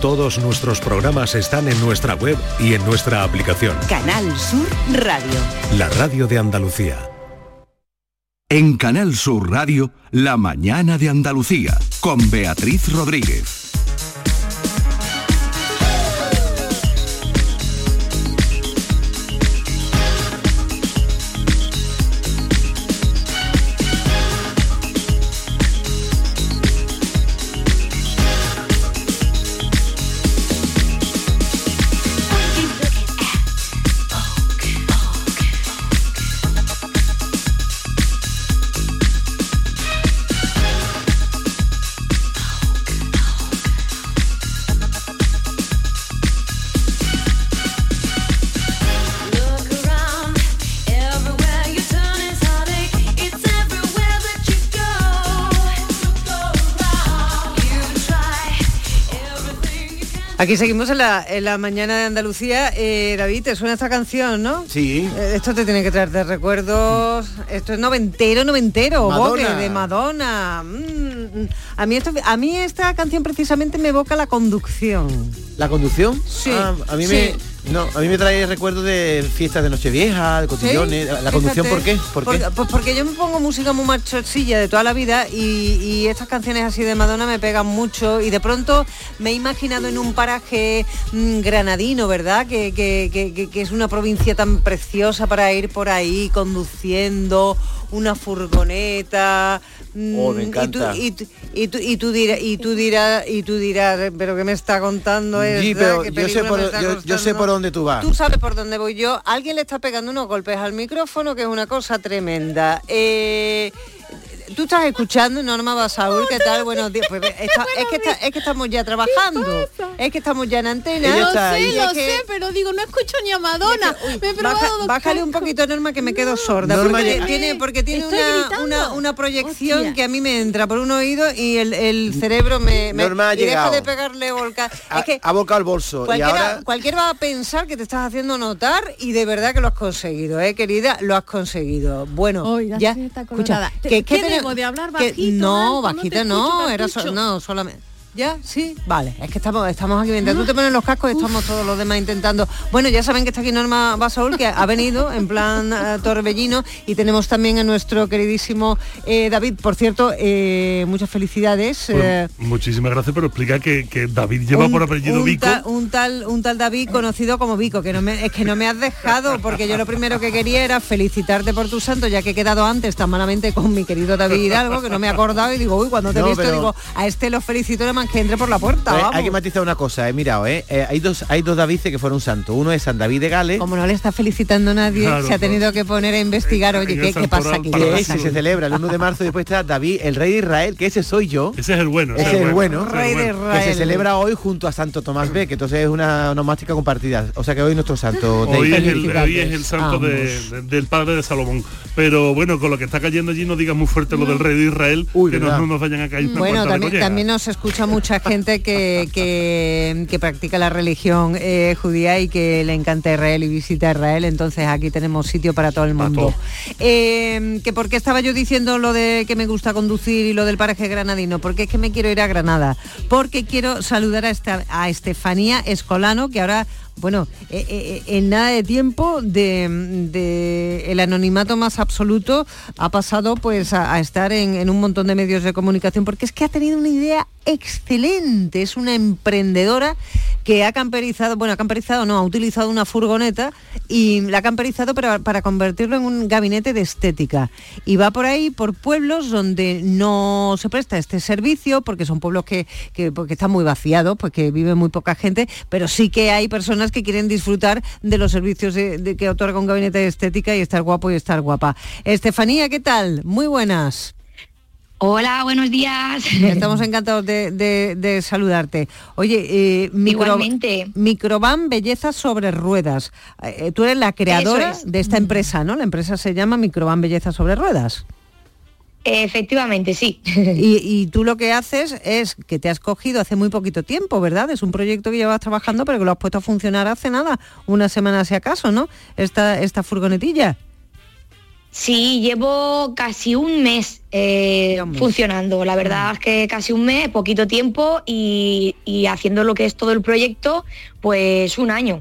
Todos nuestros programas están en nuestra web y en nuestra aplicación. Canal Sur Radio. La radio de Andalucía. En Canal Sur Radio, La mañana de Andalucía, con Beatriz Rodríguez. Aquí seguimos en la, mañana de Andalucía. Eh, David, te suena esta canción, ¿no? Sí. Eh, esto te tiene que traer de recuerdos. Esto es noventero, noventero, Madonna. de Madonna. Mm, a, mí esto, a mí esta canción precisamente me evoca la conducción. ¿La conducción? Sí. Ah, a mí sí. me no, a mí me trae recuerdos de fiestas de Nochevieja, de cotillones. Sí, ¿La conducción por qué? ¿Por Porque, qué? pues porque yo me pongo música muy machosilla de toda la vida y, y estas canciones así de Madonna me pegan mucho y de pronto me he imaginado en un paraje mm, granadino, ¿verdad? Que- que- que es una provincia tan preciosa para ir por ahí conduciendo una furgoneta. Mm, Oh, me y tú- encanta. Y tú, y tú, y tú dirás, y tú dirás, y tú dirás, pero ¿qué me está contando Sí, esta? pero ¿Qué yo sé, por, yo, yo sé contando?". por dónde tú vas. Tú sabes por dónde voy yo. Alguien le está pegando unos golpes al micrófono, que es una cosa tremenda. Eh, Tú estás escuchando Norma Basaúl, ¿qué tal? Buenos días. Pues, está- es, que está- es que estamos ya trabajando. Es que estamos ya en antena. Lo sé, ahí. lo Es que- sé, pero digo, no escucho ni a Madonna. Me he probado Baja- dos bájale un poquito, Norma, que me quedo sorda. Norma porque tiene, porque tiene una, una, una proyección Hostia. que a mí me entra por un oído y el, el cerebro me, me- Norma ha y deja llegado. de pegarle volca. Ha, Es que ha volcado el bolso y Cualquiera, ahora cualquiera va a pensar que te estás haciendo notar y de verdad que lo has conseguido, ¿eh, querida? Lo has conseguido. Bueno, Hoy ya ya, escucha, que, ¿Qué que debo de hablar que- bajito, no, bajito no, era so- no, solamente. ¿Ya? ¿Sí? Vale, es que estamos, estamos aquí mientras tú te pones los cascos y estamos todos los demás intentando. Bueno, ya saben que está aquí Norma Basaúl, que ha venido en plan eh, torbellino, y tenemos también a nuestro queridísimo eh, David. Por cierto, eh, muchas felicidades. Pues, eh, muchísimas gracias, pero explica que, que David lleva un- por apellido un Vico. un tal un tal David conocido como Vico que no me es que no me has dejado porque yo lo primero que quería era felicitarte por tu santo ya que he quedado antes tan malamente con mi querido David Hidalgo que no me he acordado y digo uy cuando te he No, visto pero- digo a este lo felicito más que entre por la puerta Eh, vamos. hay que matizar una cosa, he mirado, ¿eh? Eh, hay dos hay dos Davices que fueron santos. Uno es San David de Gales, como no le está felicitando nadie Claro, se ha tenido que poner a investigar oye qué, qué pasa aquí se celebra el 1 de marzo. y Después está David, el rey de Israel, que ese soy yo. Ese es el bueno. Ese es el bueno. Rey de bueno. Que se Israel. celebra hoy junto a Santo Tomás B, que entonces es una onomástica compartida. O sea que hoy nuestro santo. Hoy es, el, hoy es el santo de- del padre de Salomón. Pero bueno, con lo que está cayendo allí no digas muy fuerte lo del rey de Israel, Uy, que no, nos vayan a caer Bueno, también, también nos escucha mucha gente que, que, que practica la religión eh, judía y que le encanta Israel y visita Israel, entonces aquí tenemos sitio para todo el mundo. Eh, que por qué estaba yo diciendo lo de que me gusta conducir y lo del paraje granadino, porque es que me quiero ir a Granada, porque quiero saludar a, esta, a Estefanía Escolano, que ahora bueno, eh, eh, en nada de tiempo de, el anonimato más absoluto ha pasado pues a, estar en, un montón de medios de comunicación porque es que ha tenido una idea excelente, es una emprendedora que ha camperizado, bueno, ha camperizado, no, ha utilizado una furgoneta y la ha camperizado para, convertirlo en un gabinete de estética. Y va por ahí, por pueblos donde no se presta este servicio, porque son pueblos que, que porque están muy vaciados, pues que vive muy poca gente, pero sí que hay personas que quieren disfrutar de los servicios de- de que otorga un gabinete de estética y estar guapo y estar guapa. Estefanía, ¿qué tal? Muy buenas. Hola, buenos días. Estamos encantados de, de- de saludarte. Oye, eh, micro. Microban Belleza sobre Ruedas. Eh, tú eres la creadora es. de esta empresa, ¿no? La empresa se llama Microban Belleza sobre Ruedas. Efectivamente, sí. Y, y tú lo que haces es que te has cogido hace muy poquito tiempo, ¿verdad? Es un proyecto que llevas trabajando, pero que lo has puesto a funcionar hace nada, una semana si acaso, ¿no? Esta, esta furgonetilla. Sí, llevo casi un mes eh, funcionando. La verdad es que casi un mes, poquito tiempo y, y haciendo lo que es todo el proyecto, pues un año.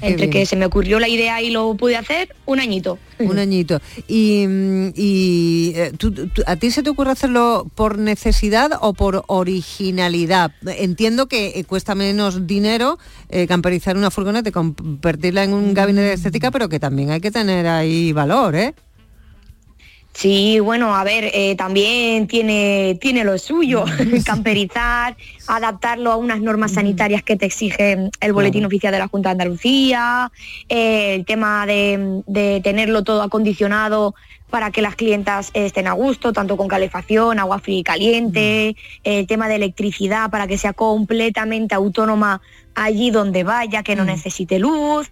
Qué Entre bien. que se me ocurrió la idea y lo pude hacer, un añito. Un añito. Y, mm, y, eh, ¿tú- tú- ¿a ti se te ocurre hacerlo por necesidad o por originalidad? Entiendo que eh, cuesta menos dinero eh, camperizar una furgoneta y convertirla en un gabinete de estética, pero que también hay que tener ahí valor, ¿eh? Sí, bueno, a ver, eh, también tiene, tiene lo suyo, camperizar, adaptarlo a unas normas sanitarias que te exige el boletín oficial de la Junta de Andalucía, eh, el tema de, de tenerlo todo acondicionado para que las clientas estén a gusto, tanto con calefacción, agua fría y caliente, el tema de electricidad para que sea completamente autónoma allí donde vaya, que no necesite luz.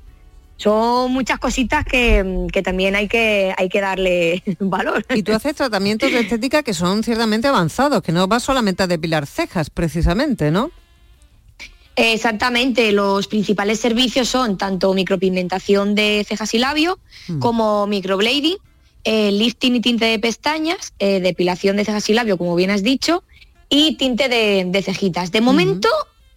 Son muchas cositas que, que también hay que, hay que darle valor. Y tú haces tratamientos de estética que son ciertamente avanzados, que no vas solamente a depilar cejas, precisamente, ¿no? Exactamente, los principales servicios son tanto micropigmentación de cejas y labio como microblading, eh, lifting y tinte de pestañas, eh, depilación de cejas y labio, como bien has dicho, y tinte de, de cejitas. De momento,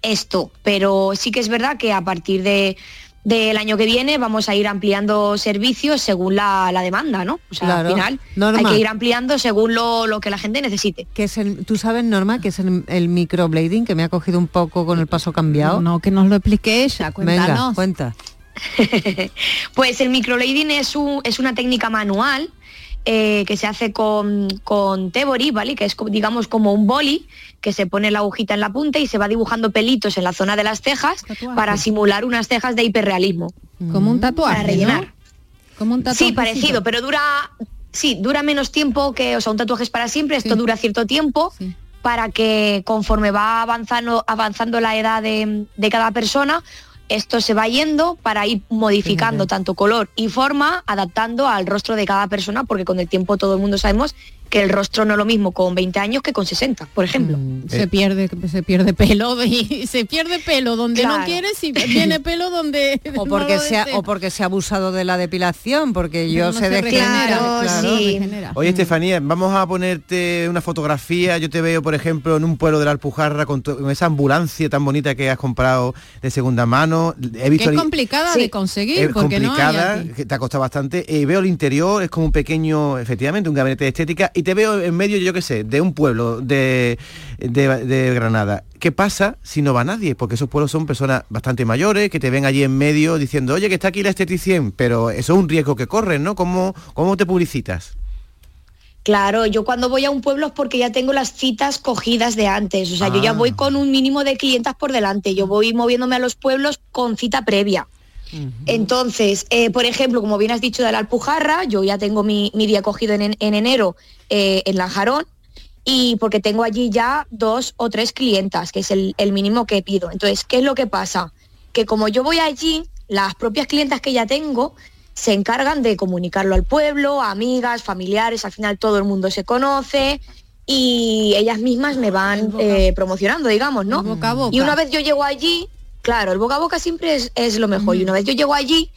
esto, pero sí que es verdad que a partir de del año que viene vamos a ir ampliando servicios según la, la demanda, ¿no? O sea, Claro, al final Norma. hay que ir ampliando según lo, lo que la gente necesite. Que es el, ¿Tú sabes, Norma, que es el, el microblading, que me ha cogido un poco con el paso cambiado? No, que nos lo explique ella, Venga, cuenta. Pues el microblading es, un- es una técnica manual eh, que se hace con, con Tebori, ¿vale? Que es digamos como un boli que se pone la agujita en la punta y se va dibujando pelitos en la zona de las cejas Tatuaje. para simular unas cejas de hiperrealismo. Como un tatuaje, Para rellenar. ¿no? Como un tatuaje. Sí, parecido, pero dura, sí, dura menos tiempo que, o sea, un tatuaje es para siempre, esto Sí. dura cierto tiempo Sí. para que conforme va avanzando, avanzando la edad de, de cada persona, esto se va yendo para ir modificando tanto color y forma, adaptando al rostro de cada persona, porque con el tiempo todo el mundo sabemos que el rostro no es lo mismo con 20 años que con 60, por ejemplo. Mm, Se pierde, se pierde pelo y se pierde pelo donde no quieres y viene pelo donde O no porque, lo se ha, deseas. o porque se ha abusado de la depilación, porque yo No sé se Claro, claro, sí. Oye, Estefanía, vamos a ponerte una fotografía. Yo te veo, por ejemplo, en un pueblo de la Alpujarra con, tu- con esa ambulancia tan bonita que has comprado de segunda mano. He Que visto es complicada Sí. de conseguir es porque no hay complicada, que te ha costado bastante. Y veo el interior, es como un pequeño, efectivamente, un gabinete de estética. Y te veo en medio, yo qué sé, de un pueblo de, de- de Granada. ¿Qué pasa si no va nadie? Porque esos pueblos son personas bastante mayores que te ven allí en medio diciendo, oye, que está aquí la esteticien, pero eso es un riesgo que corren, ¿no? ¿Cómo, cómo te publicitas? Claro, yo cuando voy a un pueblo es porque ya tengo las citas cogidas de antes, o sea, yo ya Ah. voy con un mínimo de clientas por delante, yo voy moviéndome a los pueblos con cita previa. Entonces, eh, por ejemplo, como bien has dicho de la Alpujarra, yo ya tengo mi, mi día cogido en, en enero eh, en Lanjarón y porque tengo allí ya dos o tres clientas, que es el, el mínimo que pido. Entonces, ¿qué es lo que pasa? Que como yo voy allí, las propias clientas que ya tengo se encargan de comunicarlo al pueblo, a amigas, familiares, al final todo el mundo se conoce y ellas mismas me van eh, promocionando, digamos, ¿no? Boca a boca. Y una vez yo llego allí, claro, el boca a boca siempre es, lo mejor. Y una vez yo llego allí,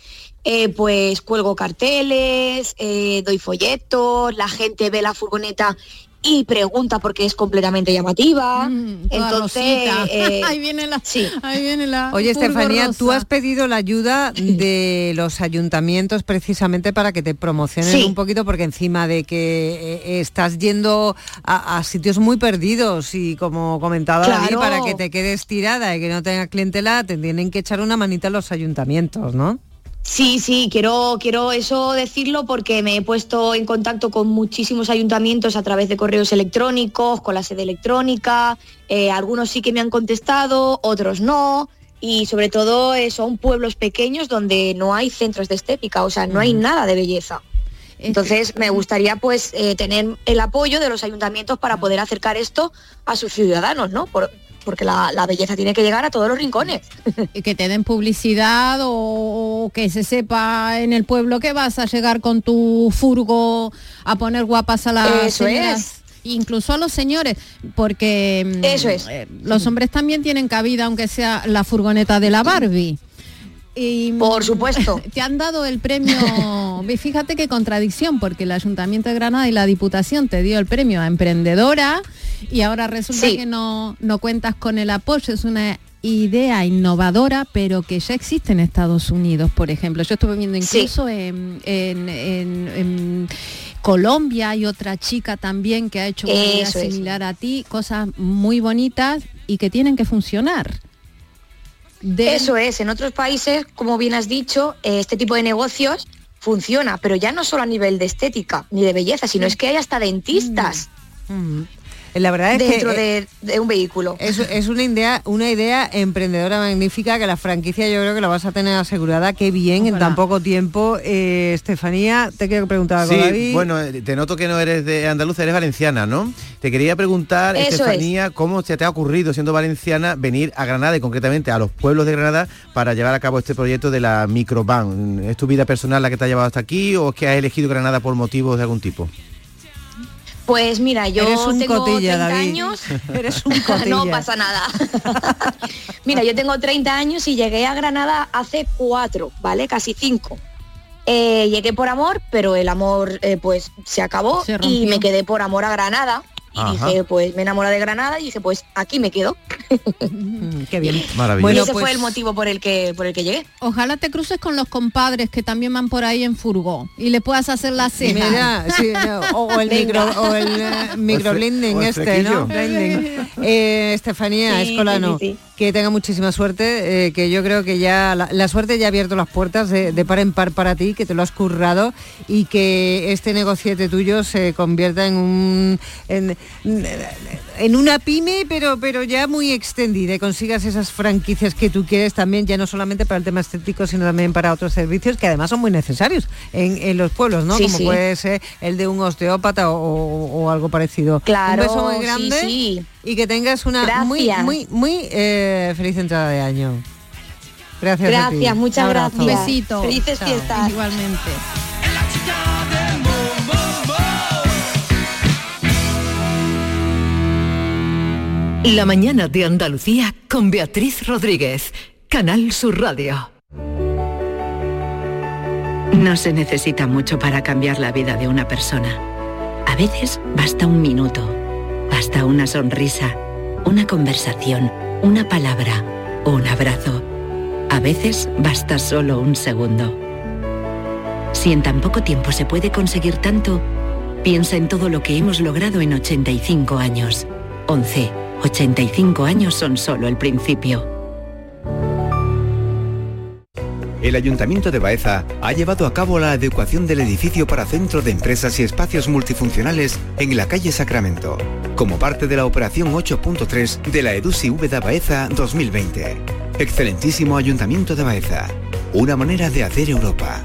eh, pues cuelgo carteles, eh, doy folletos, la gente ve la furgoneta y pregunta porque es completamente llamativa. Mm, Entonces, eh, ahí viene la, sí. ahí viene la. Oye, Estefanía, tú has pedido la ayuda de los ayuntamientos precisamente para que te promocionen Sí. un poquito, porque encima de que eh, estás yendo a, a sitios muy perdidos y como comentaba David, Claro. para que te quedes tirada y que no tengas clientela, te tienen que echar una manita a los ayuntamientos, ¿no? Sí, sí, quiero, quiero eso decirlo porque me he puesto en contacto con muchísimos ayuntamientos a través de correos electrónicos, con la sede electrónica, eh, algunos sí que me han contestado, otros no, y sobre todo eh, son pueblos pequeños donde no hay centros de estética, o sea, no hay nada de belleza. Entonces me gustaría pues eh, tener el apoyo de los ayuntamientos para poder acercar esto a sus ciudadanos, ¿no? Por- porque la, la belleza tiene que llegar a todos los rincones. que te den publicidad o, que se sepa en el pueblo que vas a llegar con tu furgo a poner guapas a las Eso señoras. es. Incluso a los señores, porque mm, Eso es. eh, los hombres también tienen cabida, aunque sea la furgoneta de la Barbie. Y, Por supuesto. Te han dado el premio, fíjate qué contradicción, porque el Ayuntamiento de Granada y la Diputación te dio el premio a emprendedora y ahora resulta Sí. que no, no cuentas con el apoyo. Es una idea innovadora, pero que ya existe en Estados Unidos, por ejemplo. Yo estuve viendo Sí. incluso en, en- en- en Colombia hay otra chica también que ha hecho una idea es. similar a ti, cosas muy bonitas y que tienen que funcionar. De- Eso es, en otros países, como bien has dicho, eh, este tipo de negocios funciona, pero ya no solo a nivel de estética ni de belleza, sino es que hay hasta dentistas. Mm. La verdad es dentro que eh, de, de un vehículo. es, es una idea una idea emprendedora magnífica que la franquicia yo creo que la vas a tener asegurada. Qué bien en tan poco tiempo. Eh, Estefanía, te quiero preguntar algo, Sí, David. bueno, eh, te noto que no eres de Andalucía, eres valenciana, ¿no? Te quería preguntar, Eso Estefanía, ¿cómo se te ha ocurrido, siendo valenciana, venir a Granada y concretamente a los pueblos de Granada para llevar a cabo este proyecto de la microban? ¿Es tu vida personal la que te ha llevado hasta aquí o es que has elegido Granada por motivos de algún tipo? Pues mira, yo Eres un tengo cotilla, 30 David. años. Eres un cotilla. no pasa nada. mira, yo tengo 30 años y llegué a Granada hace cuatro, ¿vale? Casi cinco. Eh, llegué por amor, pero el amor eh, pues se acabó Se y me quedé por amor a Granada. Y Ajá. dije, pues me enamoré de Granada y dije, pues aquí me quedo. Mm, Qué bien. Maravilloso. Bueno, y ese pues- fue el motivo por el que por el que llegué. Ojalá te cruces con los compadres que también van por ahí en furgo y le puedas hacer la ceja. Mira, sí, no, o, el micro o el eh, microblending o el este, ¿no? Blending. Eh, Estefanía Sí, Escolano, sí, sí, sí. Que tenga muchísima suerte, eh, que yo creo que ya la, la suerte ya ha abierto las puertas de, de par en par para ti, que te lo has currado y que este negociete tuyo se convierta en un en, en una pyme, pero pero ya muy extendida y consigas esas franquicias que tú quieres también, ya no solamente para el tema estético, sino también para otros servicios que además son muy necesarios en, en los pueblos, ¿no? Sí, Como sí. puede ser el de un osteópata o, o- o algo parecido. Claro, un beso muy grande sí. Y que tengas una muy Gracias. muy muy eh, feliz entrada de año. Gracias. a ti. Gracias, muchas Un abrazo. Un gracias. besito. Felices Chao. fiestas. Igualmente. La mañana de Andalucía con Beatriz Rodríguez. Canal Sur Radio. No se necesita mucho para cambiar la vida de una persona. A veces basta un minuto, basta una sonrisa, una conversación, una palabra, un abrazo. A veces basta solo un segundo. Si en tan poco tiempo se puede conseguir tanto, piensa en todo lo que hemos logrado en 85 años. 11. 85 años son solo el principio. El Ayuntamiento de Baeza ha llevado a cabo la adecuación del edificio para centro de empresas y espacios multifuncionales en la calle Sacramento, como parte de la operación 8.3 de la EDUSI Úbeda Baeza 2020. Excelentísimo Ayuntamiento de Baeza, una manera de hacer Europa.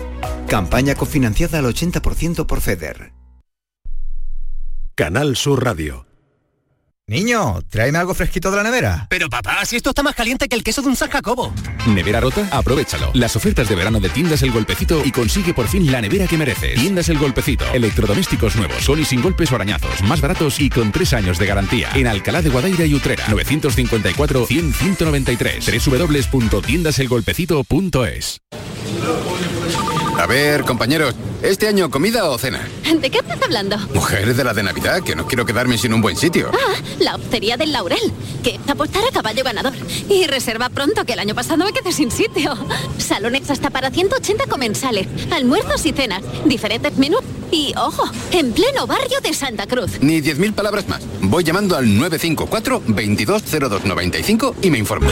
Campaña cofinanciada al 80% por FEDER. Canal Sur Radio. Niño, tráeme algo fresquito de la nevera. Pero papá, si esto está más caliente que el queso de un San Jacobo. ¿Nevera rota? Aprovechalo. Las ofertas de verano de Tiendas El Golpecito y consigue por fin la nevera que mereces. Tiendas El Golpecito. Electrodomésticos nuevos, con y sin golpes o arañazos, más baratos y con tres años de garantía. En Alcalá de Guadaira y Utrera. 954 100 193. www.tiendaselgolpecito.es A ver, compañeros, ¿este año comida o cena? ¿De qué estás hablando? Mujer de la de Navidad, que no quiero quedarme sin un buen sitio. Ah, la hostería del Laurel, que apostar a caballo ganador. Y reserva pronto, que el año pasado me quedé sin sitio. Salones hasta para 180 comensales, almuerzos y cenas, diferentes menús. Y, ojo, en pleno barrio de Santa Cruz. Ni 10.000 palabras más. Voy llamando al 954 220295 y me informo.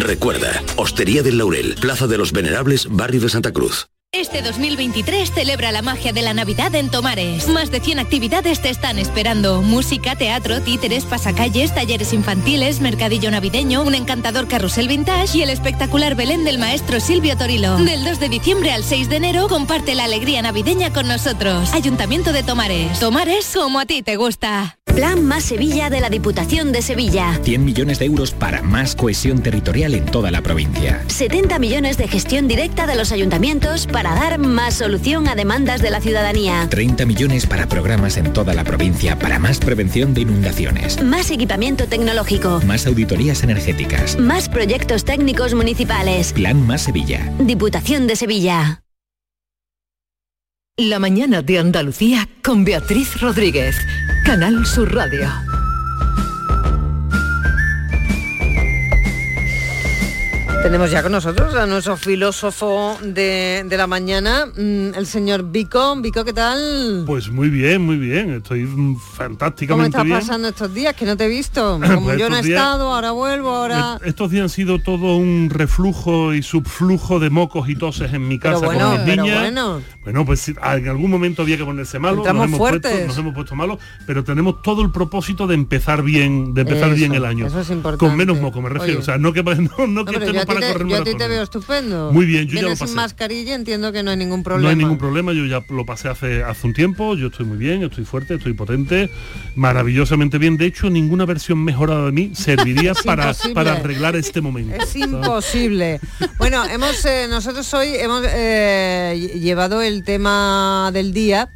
Recuerda, Hostería del Laurel, Plaza de los Venerables, Barrio de Santa Cruz. Este 2023 celebra la magia de la Navidad en Tomares. Más de 100 actividades te están esperando. Música, teatro, títeres, pasacalles, talleres infantiles, mercadillo navideño, un encantador carrusel vintage y el espectacular Belén del maestro Silvio Torilo. Del 2 de diciembre al 6 de enero comparte la alegría navideña con nosotros. Ayuntamiento de Tomares. Tomares como a ti te gusta. Plan Más Sevilla de la Diputación de Sevilla. 100 millones de euros para más cohesión territorial en toda la provincia. 70 millones de gestión directa de los ayuntamientos para dar más solución a demandas de la ciudadanía. 30 millones para programas en toda la provincia para más prevención de inundaciones. Más equipamiento tecnológico. Más auditorías energéticas. Más proyectos técnicos municipales. Plan Más Sevilla. Diputación de Sevilla. La mañana de Andalucía con Beatriz Rodríguez. Canal Sur Radio. Tenemos ya con nosotros a nuestro filósofo de, de la mañana, mm, el señor Vico. Vico, ¿qué tal? Pues muy bien, muy bien. Estoy mm, ¿Cómo fantásticamente estás bien. pasando estos días? Que no te he visto. Como Pues yo no he días- estado, ahora vuelvo, ahora... Estos días han sido todo un reflujo y subflujo de mocos y toses en mi casa Pero bueno, con mis pero niñas. bueno. Bueno, pues sí, en algún momento había que ponerse malo, nos Entramos hemos, fuertes. puesto, nos hemos puesto malos, pero tenemos todo el propósito de empezar bien, de empezar Eso, bien el año. eso es importante. Con menos moco, me refiero. Oye. O sea, no que, no, no que estemos para te, correr yo a ti te veo estupendo. Muy bien, yo ya lo sin mascarilla, entiendo que no hay ningún problema. No hay ningún problema, yo ya lo pasé hace, hace un tiempo, yo estoy muy bien, estoy fuerte, estoy potente, maravillosamente bien. De hecho, ninguna versión mejorada de mí serviría para, imposible. para arreglar este momento. Es ¿sabes? imposible. Bueno, hemos eh, nosotros hoy hemos eh, lle- llevado el tema del día.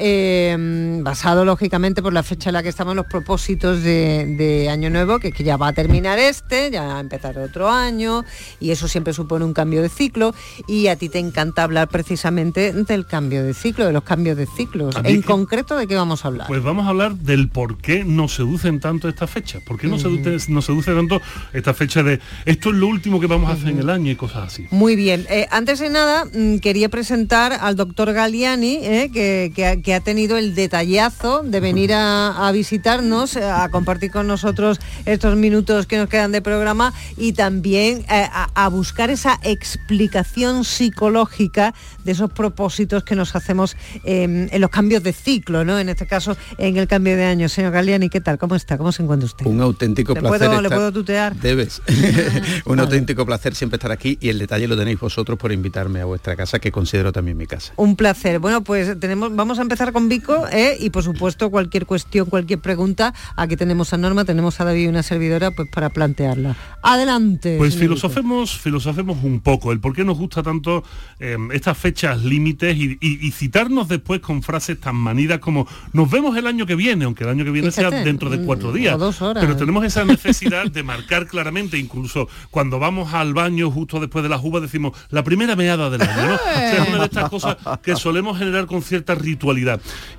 Eh, basado lógicamente por la fecha en la que estamos los propósitos de, de año nuevo que, que ya va a terminar este ya va a empezar otro año y eso siempre supone un cambio de ciclo y a ti te encanta hablar precisamente del cambio de ciclo de los cambios de ciclos en que- concreto de qué vamos a hablar Pues vamos a hablar del por qué nos seducen tanto estas fechas. ¿Por qué nos, seduce, nos seduce tanto esta fecha de esto es lo último que vamos a hacer en el año y cosas así? Muy bien. Eh, antes de nada, mm, quería presentar al doctor Galiani, eh, que, que ha- que ha tenido el detallazo de venir a, a visitarnos, eh, a compartir con nosotros estos minutos que nos quedan de programa y también eh, a, a buscar esa explicación psicológica de esos propósitos que nos hacemos eh, en los cambios de ciclo, ¿no? En este caso, en el cambio de año. Señor Galiani, ¿qué tal? ¿Cómo está? ¿Cómo se encuentra usted? Un auténtico ¿Le placer. puedo, ¿Le puedo tutear? Debes. Un auténtico placer siempre estar aquí y el detalle lo tenéis vosotros por invitarme a vuestra casa, que considero también mi casa. Un placer. Bueno, pues tenemos, vamos a empezar con Vico ¿eh? y por supuesto cualquier cuestión, cualquier pregunta, aquí tenemos a Norma, tenemos a David y una servidora pues para plantearla. Adelante. Pues Vico. filosofemos, filosofemos un poco el por qué nos gusta tanto eh, estas fechas límites y, y- y citarnos después con frases tan manidas como nos vemos el año que viene, aunque el año que viene sea dentro de cuatro mm, días. o dos horas. Pero tenemos esa necesidad de marcar claramente, incluso cuando vamos al baño justo después de las uvas, decimos la primera meada del año. ¿no? O sea, es una de estas cosas que solemos generar con cierta ritualidad.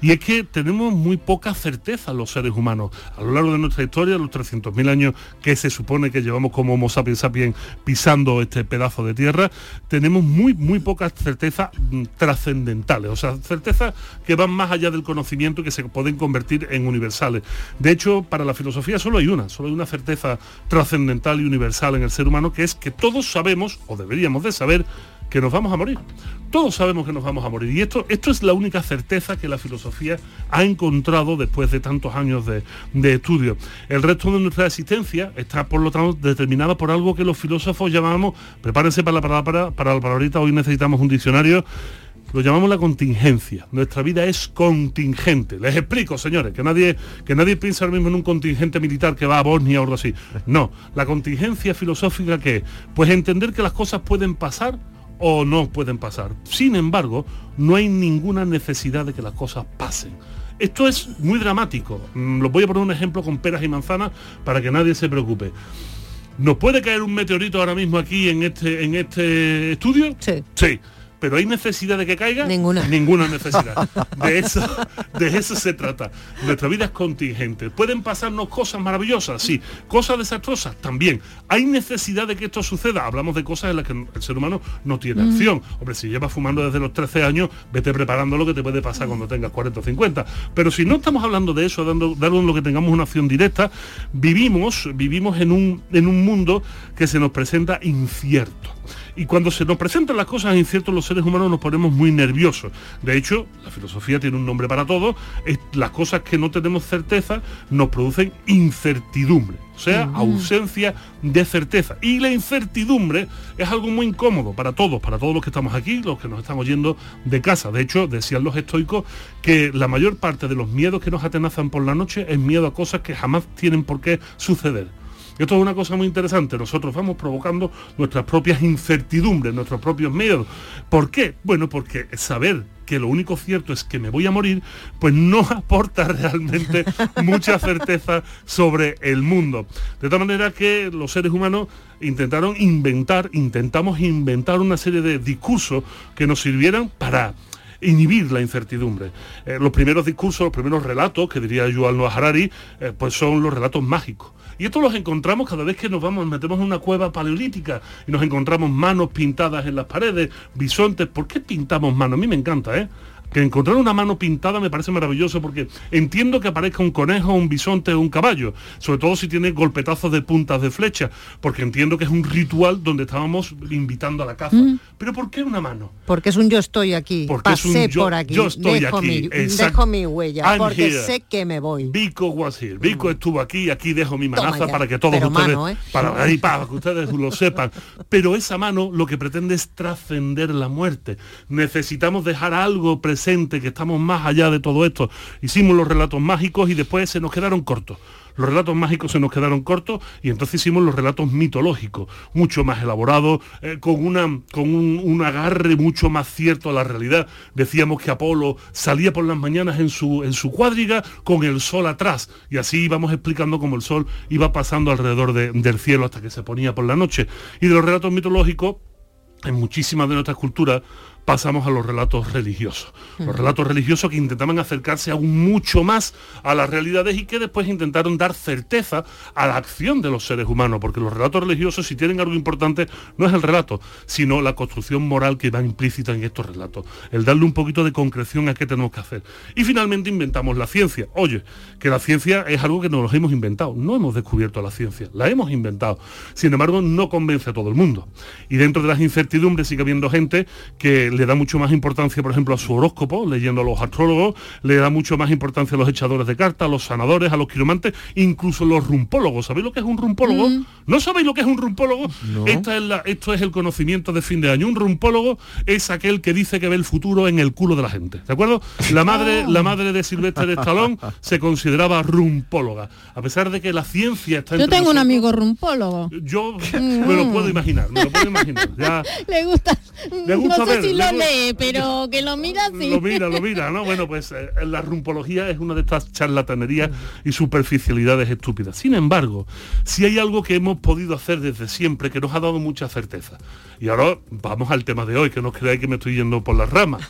Y es que tenemos muy poca certeza los seres humanos. A lo largo de nuestra historia, los 300.000 años que se supone que llevamos como Homo sapiens sapiens pisando este pedazo de tierra, tenemos muy, muy pocas certezas mm, trascendentales. O sea, certezas que van más allá del conocimiento y que se pueden convertir en universales. De hecho, para la filosofía solo hay una, solo hay una certeza trascendental y universal en el ser humano, que es que todos sabemos, o deberíamos de saber, que nos vamos a morir. Todos sabemos que nos vamos a morir. Y esto, esto es la única certeza que la filosofía ha encontrado después de tantos años de, de estudio. El resto de nuestra existencia está, por lo tanto, determinada por algo que los filósofos llamamos, prepárense para la palabra, para la palabrita, hoy necesitamos un diccionario, lo llamamos la contingencia. Nuestra vida es contingente. Les explico, señores, que nadie, que nadie piensa ahora mismo en un contingente militar que va a Bosnia o algo así. No, la contingencia filosófica que es, pues entender que las cosas pueden pasar o no pueden pasar. Sin embargo, no hay ninguna necesidad de que las cosas pasen. Esto es muy dramático. Mm, Lo voy a poner un ejemplo con peras y manzanas para que nadie se preocupe. ¿Nos puede caer un meteorito ahora mismo aquí en este, en este estudio? Sí. Sí. Pero hay necesidad de que caiga? Ninguna. Ninguna necesidad. De eso, de eso se trata. Nuestra vida es contingente. ¿Pueden pasarnos cosas maravillosas? Sí. ¿Cosas desastrosas? También. ¿Hay necesidad de que esto suceda? Hablamos de cosas en las que el ser humano no tiene Mm. acción. Hombre, si llevas fumando desde los 13 años, vete preparando lo que te puede pasar cuando tengas 40 o 50. Pero si no estamos hablando de eso, dando, dando en lo que tengamos una acción directa, vivimos, vivimos en un, en un mundo que se nos presenta incierto. Y cuando se nos presentan las cosas inciertas, los seres humanos nos ponemos muy nerviosos. De hecho, la filosofía tiene un nombre para todo. Es, las cosas que no tenemos certeza nos producen incertidumbre. O sea, ausencia de certeza. Y la incertidumbre es algo muy incómodo para todos, para todos los que estamos aquí, los que nos están oyendo de casa. De hecho, decían los estoicos que la mayor parte de los miedos que nos atenazan por la noche es miedo a cosas que jamás tienen por qué suceder. Esto es una cosa muy interesante. Nosotros vamos provocando nuestras propias incertidumbres, nuestros propios miedos. ¿Por qué? Bueno, porque saber que lo único cierto es que me voy a morir, pues no aporta realmente mucha certeza sobre el mundo. De tal manera que los seres humanos intentaron inventar, intentamos inventar una serie de discursos que nos sirvieran para inhibir la incertidumbre. Eh, los primeros discursos, los primeros relatos, que diría Yuval Noah Harari, eh, pues son los relatos mágicos. Y esto los encontramos cada vez que nos vamos, metemos en una cueva paleolítica y nos encontramos manos pintadas en las paredes, bisontes. ¿Por qué pintamos manos? A mí me encanta, ¿eh? Que encontrar una mano pintada me parece maravilloso porque entiendo que aparezca un conejo, un bisonte o un caballo, sobre todo si tiene golpetazos de puntas de flecha, porque entiendo que es un ritual donde estábamos invitando a la caza. Mm. Pero ¿por qué una mano? Porque es un yo estoy aquí, Porque es un yo- por aquí, yo estoy dejo, aquí, mi, dejo mi huella, I'm porque here. sé que me voy. Vico was here. Vico estuvo aquí, aquí dejo mi manaza para que todos Pero ustedes, mano, ¿eh? para, ahí, para que ustedes lo sepan. Pero esa mano lo que pretende es trascender la muerte. Necesitamos dejar algo presente, que estamos más allá de todo esto. Hicimos los relatos mágicos y después se nos quedaron cortos. Los relatos mágicos se nos quedaron cortos y entonces hicimos los relatos mitológicos, mucho más elaborados, eh, con, una, con un, un agarre mucho más cierto a la realidad. Decíamos que Apolo salía por las mañanas en su, en su cuadriga con el sol atrás y así íbamos explicando cómo el sol iba pasando alrededor de- del cielo hasta que se ponía por la noche. Y de los relatos mitológicos, en muchísimas de nuestras culturas pasamos a los relatos religiosos. Los relatos religiosos que intentaban acercarse aún mucho más a las realidades y que después intentaron dar certeza a la acción de los seres humanos, porque los relatos religiosos, si tienen algo importante, no es el relato, sino la construcción moral que va implícita en estos relatos, el darle un poquito de concreción a qué tenemos que hacer. Y finalmente inventamos la ciencia. Oye, que la ciencia es algo que nos hemos inventado, no hemos descubierto la ciencia, la hemos inventado. Sin embargo, no convence a todo el mundo. Y dentro de las incertidumbres sigue habiendo gente que le da mucho más importancia, por ejemplo, a su horóscopo, leyendo a los astrólogos, le da mucho más importancia a los echadores de cartas, a los sanadores, a los quiromantes, incluso los rumpólogos. ¿Sabéis lo que es un rumpólogo? ¿No sabéis lo que es un rumpólogo? Esta es la- esto es el conocimiento de fin de año. Un rumpólogo es aquel que dice que ve el futuro en el culo de la gente. ¿De acuerdo? La madre, la madre de Silvestre de Stallone se consideraba rumpóloga. A pesar de que la ciencia está Yo tengo un amigo rumpólogo. Yo me lo puedo imaginar, me lo puedo imaginar. Ya, Le gusta, Le gusta no sé ver, si le lo lee, pero que lo mira sí. lo mira, lo mira, ¿no? Bueno, pues eh, la rumpología es una de estas charlatanerías y superficialidades estúpidas. Sin embargo, si hay algo que hemos podido hacer desde siempre que nos ha dado mucha certeza. Y ahora vamos al tema de hoy, que no os creáis que me estoy yendo por las ramas.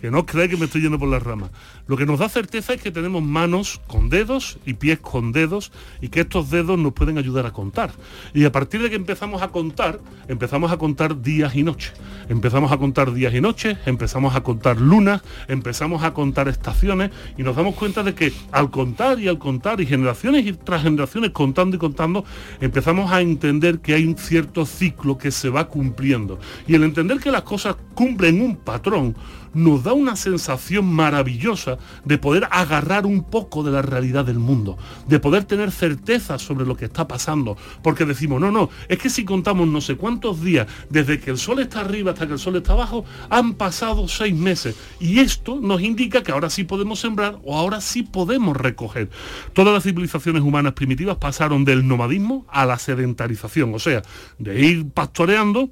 Que no os creáis que me estoy yendo por las ramas. Lo que nos da certeza es que tenemos manos con dedos y pies con dedos y que estos dedos nos pueden ayudar a contar. Y a partir de que empezamos a contar, empezamos a contar días y noches. Empezamos a contar días y noches, empezamos a contar lunas, empezamos a contar estaciones y nos damos cuenta de que al contar y al contar y generaciones y tras generaciones contando y contando, empezamos a entender que hay un cierto ciclo que se va cumpliendo. Y el entender que las cosas cumplen un patrón nos da una sensación maravillosa de poder agarrar un poco de la realidad del mundo, de poder tener certeza sobre lo que está pasando, porque decimos, no, no, es que si contamos no sé cuántos días desde que el sol está arriba hasta que el sol está abajo, han pasado seis meses y esto nos indica que ahora sí podemos sembrar o ahora sí podemos recoger. Todas las civilizaciones humanas primitivas pasaron del nomadismo a la sedentarización, o sea, de ir pastoreando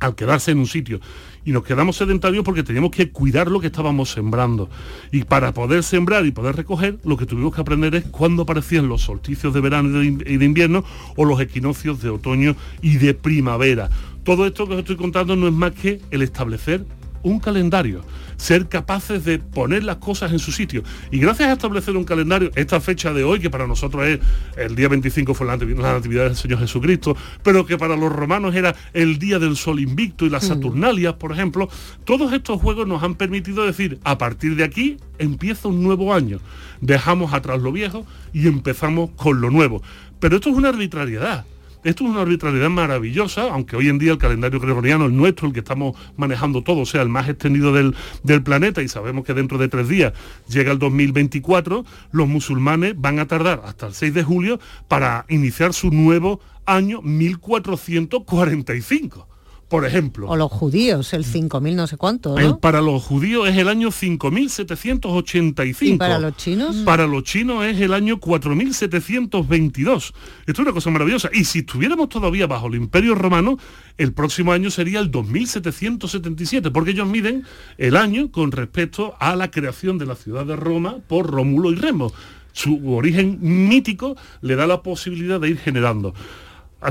al quedarse en un sitio. Y nos quedamos sedentarios porque teníamos que cuidar lo que estábamos sembrando. Y para poder sembrar y poder recoger, lo que tuvimos que aprender es cuándo aparecían los solsticios de verano y de invierno o los equinoccios de otoño y de primavera. Todo esto que os estoy contando no es más que el establecer un calendario, ser capaces de poner las cosas en su sitio. Y gracias a establecer un calendario, esta fecha de hoy, que para nosotros es el día 25 fue la la natividad del Señor Jesucristo, pero que para los romanos era el día del sol invicto y las Saturnalias, por ejemplo, todos estos juegos nos han permitido decir, a partir de aquí empieza un nuevo año. Dejamos atrás lo viejo y empezamos con lo nuevo. Pero esto es una arbitrariedad. Esto es una arbitrariedad maravillosa, aunque hoy en día el calendario gregoriano, el nuestro, el que estamos manejando todo, sea el más extendido del, del planeta y sabemos que dentro de tres días llega el 2024, los musulmanes van a tardar hasta el 6 de julio para iniciar su nuevo año 1445 por ejemplo. O los judíos, el 5.000 no sé cuánto, ¿no? El- para los judíos es el año 5785. ¿Y para los chinos? Para los chinos es el año 4722. Esto es una cosa maravillosa. Y si estuviéramos todavía bajo el Imperio Romano, el próximo año sería el 2777, porque ellos miden el año con respecto a la creación de la ciudad de Roma por Rómulo y Remo. Su origen mítico le da la posibilidad de ir generando.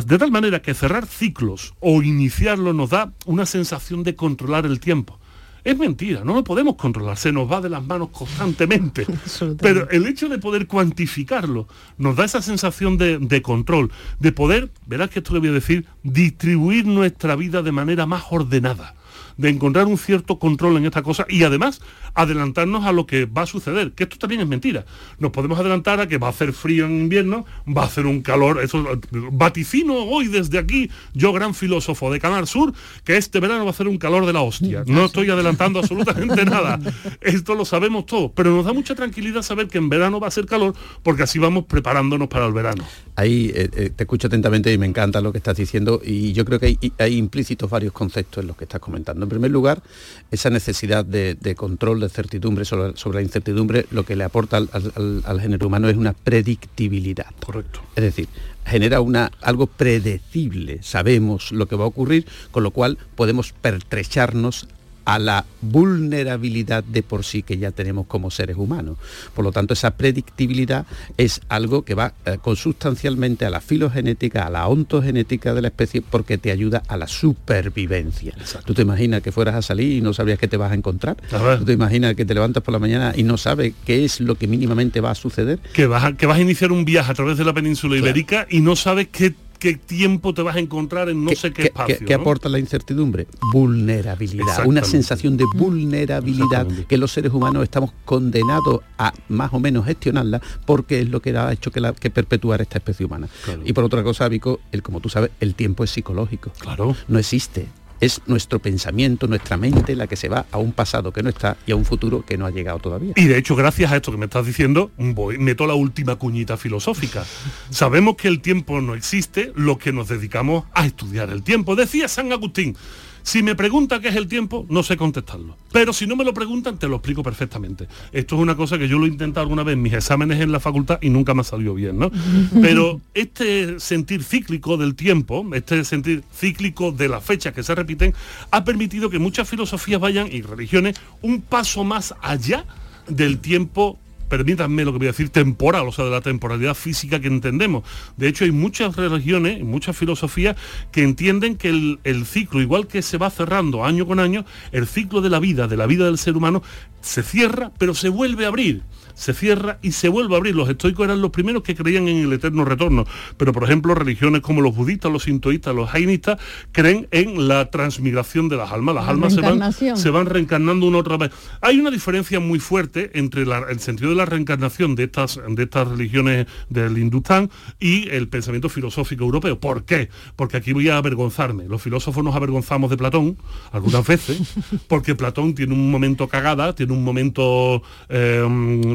De tal manera que cerrar ciclos o iniciarlos nos da una sensación de controlar el tiempo. Es mentira, no lo podemos controlar, se nos va de las manos constantemente. Pero el hecho de poder cuantificarlo nos da esa sensación de, de control, de poder, verás que esto le voy a decir, distribuir nuestra vida de manera más ordenada de encontrar un cierto control en esta cosa y además adelantarnos a lo que va a suceder, que esto también es mentira. Nos podemos adelantar a que va a hacer frío en invierno, va a hacer un calor, eso vaticino hoy desde aquí, yo gran filósofo de Canal Sur, que este verano va a hacer un calor de la hostia. No estoy adelantando absolutamente nada. Esto lo sabemos todos, pero nos da mucha tranquilidad saber que en verano va a ser calor porque así vamos preparándonos para el verano. Ahí eh, eh, te escucho atentamente y me encanta lo que estás diciendo y yo creo que hay, hay implícitos varios conceptos en los que estás comentando. En primer lugar, esa necesidad de, de control, de certidumbre sobre, sobre, la incertidumbre, lo que le aporta al, al, al, género humano es una predictibilidad. Correcto. Es decir, genera una, algo predecible, sabemos lo que va a ocurrir, con lo cual podemos pertrecharnos a la vulnerabilidad de por sí que ya tenemos como seres humanos. Por lo tanto, esa predictibilidad es algo que va eh, consustancialmente a la filogenética, a la ontogenética de la especie, porque te ayuda a la supervivencia. Exacto. Tú te imaginas que fueras a salir y no sabrías qué te vas a encontrar. A Tú te imaginas que te levantas por la mañana y no sabes qué es lo que mínimamente va a suceder. Que vas a, que vas a iniciar un viaje a través de la península claro. ibérica y no sabes qué qué tiempo te vas a encontrar en no ¿Qué, sé qué, qué espacio. ¿qué, ¿qué ¿no? aporta la incertidumbre? Vulnerabilidad, una sensación de vulnerabilidad que los seres humanos estamos condenados a más o menos gestionarla porque es lo que ha hecho que, la, que perpetuar esta especie humana. Claro. Y por otra cosa, Vico, el, como tú sabes, el tiempo es psicológico. Claro. No existe es nuestro pensamiento, nuestra mente la que se va a un pasado que no está y a un futuro que no ha llegado todavía. Y de hecho, gracias a esto que me estás diciendo, voy, meto la última cuñita filosófica. Sabemos que el tiempo no existe, lo que nos dedicamos a estudiar el tiempo. Decía San Agustín, si me pregunta qué es el tiempo, no sé contestarlo. Pero si no me lo preguntan, te lo explico perfectamente. Esto es una cosa que yo lo he intentado alguna vez en mis exámenes en la facultad y nunca me ha salido bien, ¿no? Pero este sentir cíclico del tiempo, este sentir cíclico de las fechas que se repiten, ha permitido que muchas filosofías vayan y religiones un paso más allá del tiempo permítanme lo que voy a decir, temporal, o sea, de la temporalidad física que entendemos. De hecho, hay muchas religiones, muchas filosofías que entienden que el, el, ciclo, igual que se va cerrando año con año, el ciclo de la vida, de la vida del ser humano, se cierra, pero se vuelve a abrir se cierra y se vuelve a abrir. Los estoicos eran los primeros que creían en el eterno retorno, pero por ejemplo religiones como los budistas, los sintoístas, los jainistas creen en la transmigración de las almas. Las La almas se van, se van reencarnando una otra vez. Hay una diferencia muy fuerte entre la- el sentido de la reencarnación de estas, de estas religiones del Hindustán y el pensamiento filosófico europeo. ¿Por qué? Porque aquí voy a avergonzarme. Los filósofos nos avergonzamos de Platón algunas veces, porque Platón tiene un momento cagada, tiene un momento eh,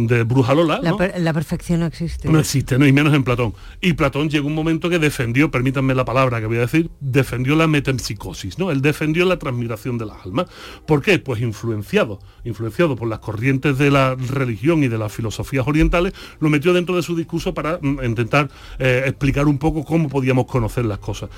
de La, ¿no? per- la perfección no existe. No existe, no, y menos en Platón. Y Platón llegó un momento que defendió, permítanme la palabra que voy a decir, defendió la metempsicosis, ¿no? Él defendió la transmigración de las almas. ¿Por qué? Pues influenciado, influenciado por las corrientes de la religión y de las filosofías orientales, lo metió dentro de su discurso para mm, intentar eh, explicar un poco cómo podíamos conocer las cosas.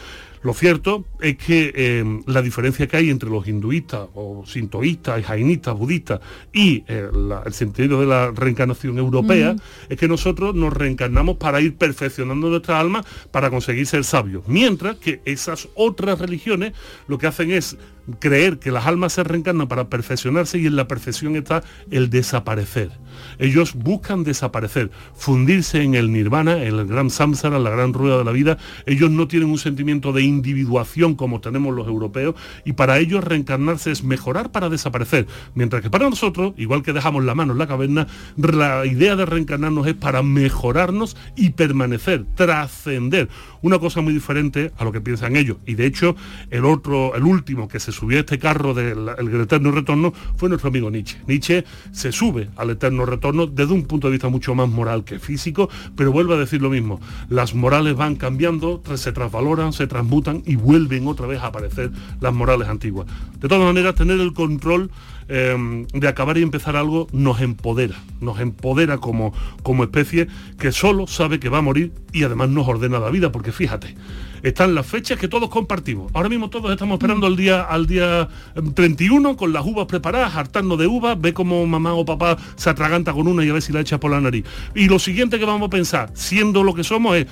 Lo cierto es que eh, la diferencia que hay entre los hinduistas o sintoístas, jainistas, budistas y eh, la- el sentido de la reencarnación europea es que nosotros nos reencarnamos para ir perfeccionando nuestra alma para conseguir ser sabios. Mientras que esas otras religiones lo que hacen es creer que las almas se reencarnan para perfeccionarse y en la perfección está el desaparecer. Ellos buscan desaparecer, fundirse en el nirvana, en el gran samsara, la gran rueda de la vida. Ellos no tienen un sentimiento de individuación como tenemos los europeos y para ellos reencarnarse es mejorar para desaparecer. Mientras que para nosotros, igual que dejamos la mano en la caverna, la idea de reencarnarnos es para mejorarnos y permanecer, trascender. Una cosa muy diferente a lo que piensan ellos. Y de hecho, el otro, el último que se subió a este carro del el eterno retorno fue nuestro amigo Nietzsche. Nietzsche se sube al eterno retorno desde un punto de vista mucho más moral que físico, pero vuelve a decir lo mismo. Las morales van cambiando, se transvaloran, se transmutan y vuelven otra vez a aparecer las morales antiguas. De todas maneras, tener el control eh, de acabar y empezar algo nos empodera, nos empodera como, como especie que solo sabe que va a morir y además nos ordena la vida, porque fíjate, están las fechas que todos compartimos. Ahora mismo todos estamos esperando el día, al día 31 con las uvas preparadas, hartando de uvas, ve como mamá o papá se atraganta con una y a ver si la echa por la nariz. Y lo siguiente que vamos a pensar, siendo lo que somos, es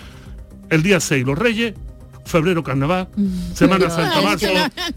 el día 6 los reyes, febrero carnaval, Semana Santa marzo.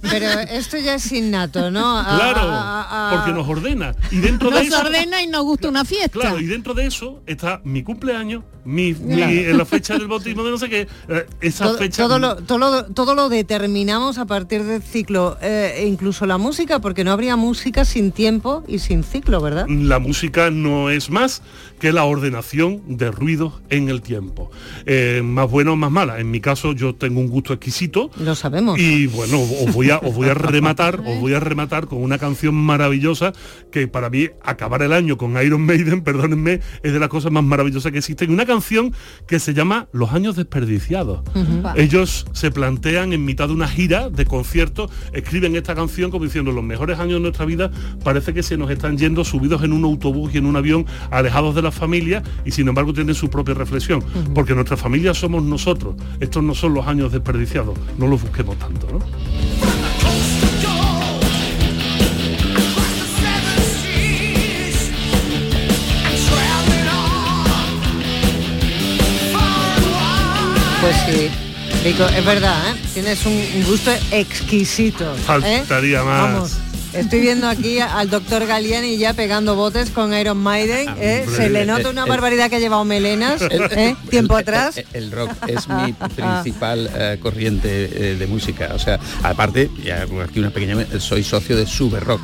Pero esto ya es innato, ¿no? A- Claro, a- a- porque nos ordena. Y dentro de Nos eso. ordena y nos gusta una fiesta. Claro, y dentro de eso está mi cumpleaños, mi, en la fecha del bautismo de no sé qué, eh, esa todo, fecha. todo lo, todo, lo, todo lo determinamos a partir del ciclo, eh, e incluso la música, porque no habría música sin tiempo y sin ciclo, ¿verdad? La música no es más que la ordenación de ruidos en el tiempo. Eh, más buena o más mala. En mi caso yo tengo un gusto exquisito. Lo sabemos. Y bueno, os voy a, os voy a rematar, os voy a rematar con una canción maravillosa que para mí acabar el año con Iron Maiden, perdónenme, es de las cosas más maravillosas que existen. Una canción que se llama Los años desperdiciados. Ellos se plantean en mitad de una gira de conciertos, escriben esta canción como diciendo los mejores años de nuestra vida parece que se nos están yendo subidos en un autobús y en un avión, alejados de la familia y sin embargo tienen su propia reflexión, porque nuestra familia somos nosotros. Estos no son los años desperdiciados, no los busquemos tanto, ¿no? Pues sí. Vico, es verdad, ¿eh? Tienes un, un gusto exquisito. ¿eh? Faltaría más. Vamos. Estoy viendo aquí al doctor Galiani ya pegando botes con Iron Maiden. ¿eh? hombre. Se le nota una El- barbaridad que ha llevado melenas El- ¿eh? tiempo el- atrás. El, rock es mi principal eh, corriente eh, de música. O sea, aparte, ya aquí una pequeña, soy socio de Sube Rock.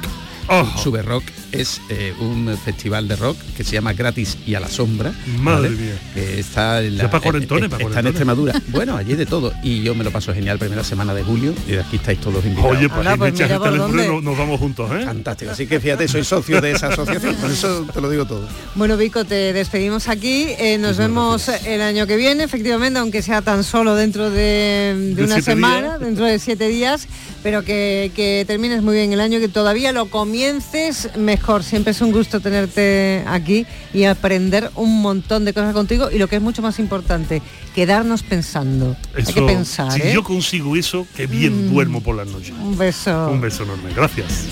Sube Rock es eh, un festival de rock que se llama Gratis y a la Sombra. Madre ¿vale? mía. Que está en, Ya pa' cuarentones, eh, pa' está en. Extremadura. Bueno, allí de todo. Y yo me lo paso genial primera semana de julio y de aquí estáis todos invitados. Oye, pues, no- nos vamos juntos, ¿eh? Fantástico. Así que fíjate, soy socio de esa asociación. Por eso te lo digo todo. Bueno, Vico, te despedimos aquí. eh, nos vemos el año que viene, efectivamente, aunque sea tan solo dentro de, de De una semana, días. dentro de siete días, pero que, que termines muy bien el año, que todavía lo comiences mejor. Siempre es un gusto tenerte aquí y aprender un montón de cosas contigo y lo que es mucho más importante, quedarnos pensando. Hay que Eso, pensar, si ¿eh? yo consigo eso, que bien Mm. duermo por las noches. Un beso. Un beso enorme, gracias.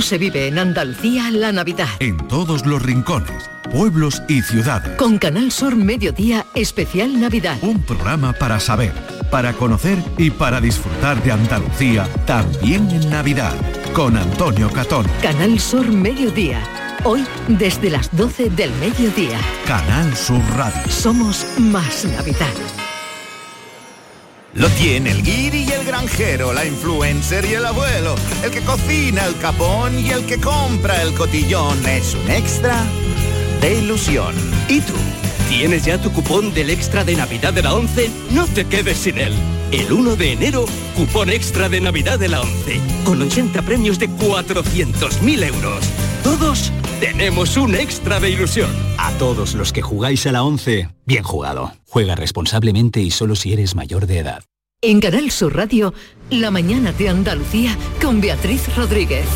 Cómo se vive en Andalucía la Navidad. En todos los rincones, pueblos y ciudades. Con Canal Sur Mediodía Especial Navidad. Un programa para saber, para conocer y para disfrutar de Andalucía también en Navidad. Con Antonio Catón. Canal Sur Mediodía. Hoy desde las 12 del mediodía. Canal Sur Radio. Somos más Navidad. Lo tiene el guiri y el granjero, la influencer y el abuelo, el que cocina el capón y el que compra el cotillón. Es un extra de ilusión. ¿Y tú? ¿Tienes ya tu cupón del extra de Navidad de la 11? No te quedes sin él. El 1 de enero, cupón extra de Navidad de la 11, con 80 premios de 400.000 euros. Todos tenemos un extra de ilusión. A todos los que jugáis a la 11, bien jugado. Juega responsablemente y solo si eres mayor de edad. En Canal Sur Radio, La mañana de Andalucía con Beatriz Rodríguez.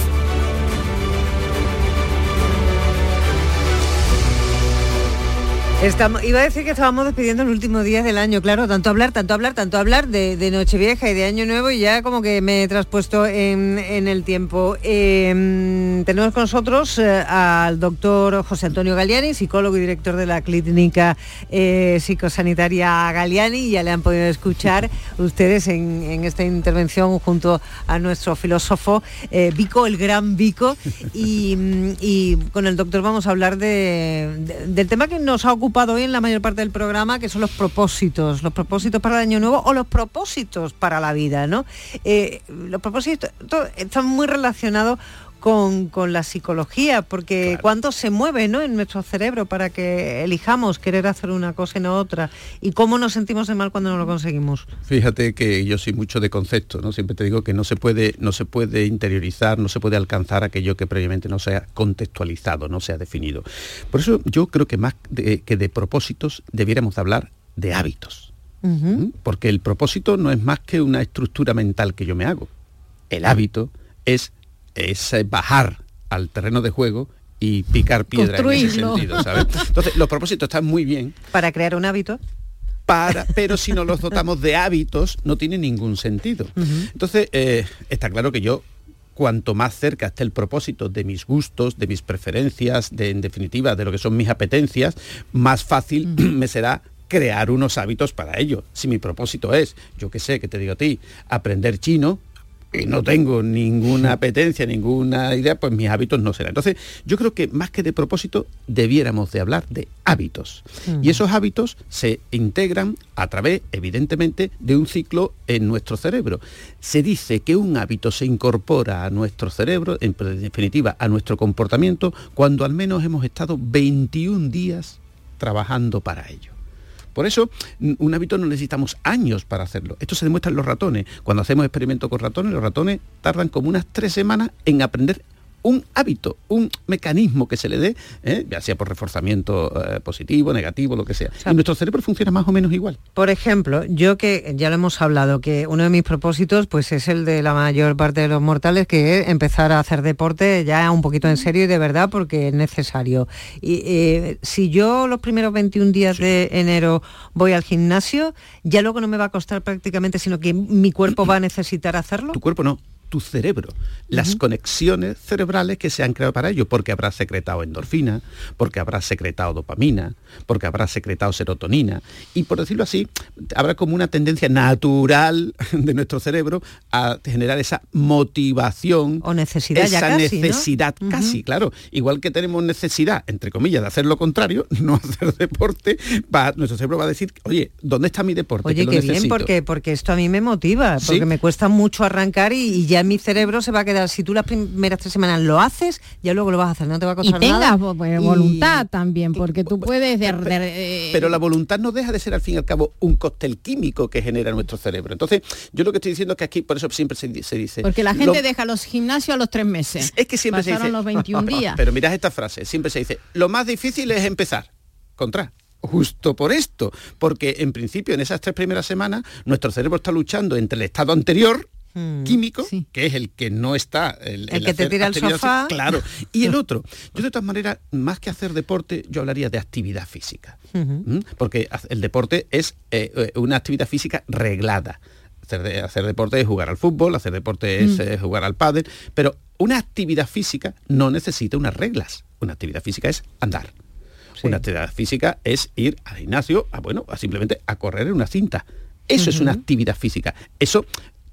Estamos, iba a decir que estábamos despidiendo el último día del año, claro, tanto hablar, tanto hablar, tanto hablar de, de Nochevieja y de Año Nuevo y ya como que me he traspuesto en, en el tiempo. Eh, tenemos con nosotros eh, al doctor José Antonio Galiani, psicólogo y director de la clínica eh, psicosanitaria Galiani, ya le han podido escuchar ustedes en, en esta intervención junto a nuestro filósofo eh, Vico, el gran Vico, y, y con el doctor vamos a hablar de- de- del tema que nos ha ocupado hoy en la mayor parte del programa, que son los propósitos, los propósitos para el año nuevo o los propósitos para la vida, ¿no? Eh, los propósitos to- están muy relacionados con, con la psicología, porque cuánto se mueve ¿no? en nuestro cerebro para que elijamos querer hacer una cosa y no otra, y cómo nos sentimos de mal cuando no lo conseguimos. Fíjate que yo soy mucho de concepto, ¿no? Siempre te digo que no se puede, no se puede interiorizar, no se puede alcanzar aquello que previamente no sea contextualizado, no sea definido. Por eso yo creo que más de- que de propósitos debiéramos de hablar de hábitos. Porque el propósito no es más que una estructura mental que yo me hago. El hábito es, es eh, bajar al terreno de juego y picar piedra en ese sentido, ¿sabes? Entonces, los propósitos están muy bien, Para crear un hábito. para, pero si no los dotamos de hábitos, no tiene ningún sentido. Entonces, eh, está claro que yo, cuanto más cerca esté el propósito de mis gustos, de mis preferencias, de, en definitiva, de lo que son mis apetencias, más fácil me será crear unos hábitos para ello. Si mi propósito es, yo qué sé, que te digo a ti, aprender chino, y no tengo ninguna apetencia, ninguna idea, pues mis hábitos no serán. Entonces, yo creo que más que de propósito, debiéramos de hablar de hábitos. Y esos hábitos se integran a través, evidentemente, de un ciclo en nuestro cerebro. Se dice que un hábito se incorpora a nuestro cerebro, en definitiva, a nuestro comportamiento, cuando al menos hemos estado 21 días trabajando para ello. Por eso, un hábito no necesitamos años para hacerlo. Esto se demuestra en los ratones. Cuando hacemos experimentos con ratones, los ratones tardan como unas tres semanas en aprender un hábito, un mecanismo que se le dé, ¿eh? ya sea por reforzamiento eh, positivo, negativo, lo que sea. Y nuestro cerebro funciona más o menos igual. Por ejemplo, yo que ya lo hemos hablado, que uno de mis propósitos pues es el de la mayor parte de los mortales, que es empezar a hacer deporte ya un poquito en serio y de verdad porque es necesario. Y eh, si yo los primeros 21 días de enero voy al gimnasio, ya luego no me va a costar prácticamente, sino que mi cuerpo va a necesitar hacerlo. Tu cuerpo no, tu cerebro, las conexiones cerebrales que se han creado para ello, porque habrá secretado endorfina, porque habrá secretado dopamina, porque habrá secretado serotonina, y por decirlo así, habrá como una tendencia natural de nuestro cerebro a generar esa motivación o necesidad esa ya casi, ¿no? necesidad casi, claro, igual que tenemos necesidad, entre comillas, de hacer lo contrario, no hacer deporte, va- nuestro cerebro va a decir, oye, ¿dónde está mi deporte? Oye, Que lo qué bien, necesito". porque, porque esto a mí me motiva, Sí. porque me cuesta mucho arrancar y, y ya mi cerebro se va a quedar. Si tú las primeras tres semanas lo haces, ya luego lo vas a hacer, no te va a Y costar nada. tengas pues, Y- voluntad también, porque tú puedes... de- de- eh, Pero la voluntad no deja de ser al fin y al cabo un cóctel químico que genera nuestro cerebro. Entonces, yo lo que estoy diciendo es que aquí, por eso siempre se, di- se dice... porque la gente lo- deja los gimnasios a los tres meses. Es que siempre Pasaron se dice... los 21 días. Pero mirad esta frase, siempre se dice, lo más difícil es empezar. Contra. Justo por esto, porque en principio en esas tres primeras semanas nuestro cerebro está luchando entre el estado anterior, químico, que es el que no está... El, El que te tira al actividad sofá. Claro. Y el otro. Yo de todas maneras, más que hacer deporte, yo hablaría de actividad física. ¿Mm? Porque el deporte es eh, eh, una actividad física reglada. Hacer, de- hacer deporte es jugar al fútbol, hacer deporte es Mm. eh, jugar al pádel, pero una actividad física no necesita unas reglas. Una actividad física es andar. Una actividad física es ir al gimnasio, a, bueno, a simplemente a correr en una cinta. Eso es una actividad física. Eso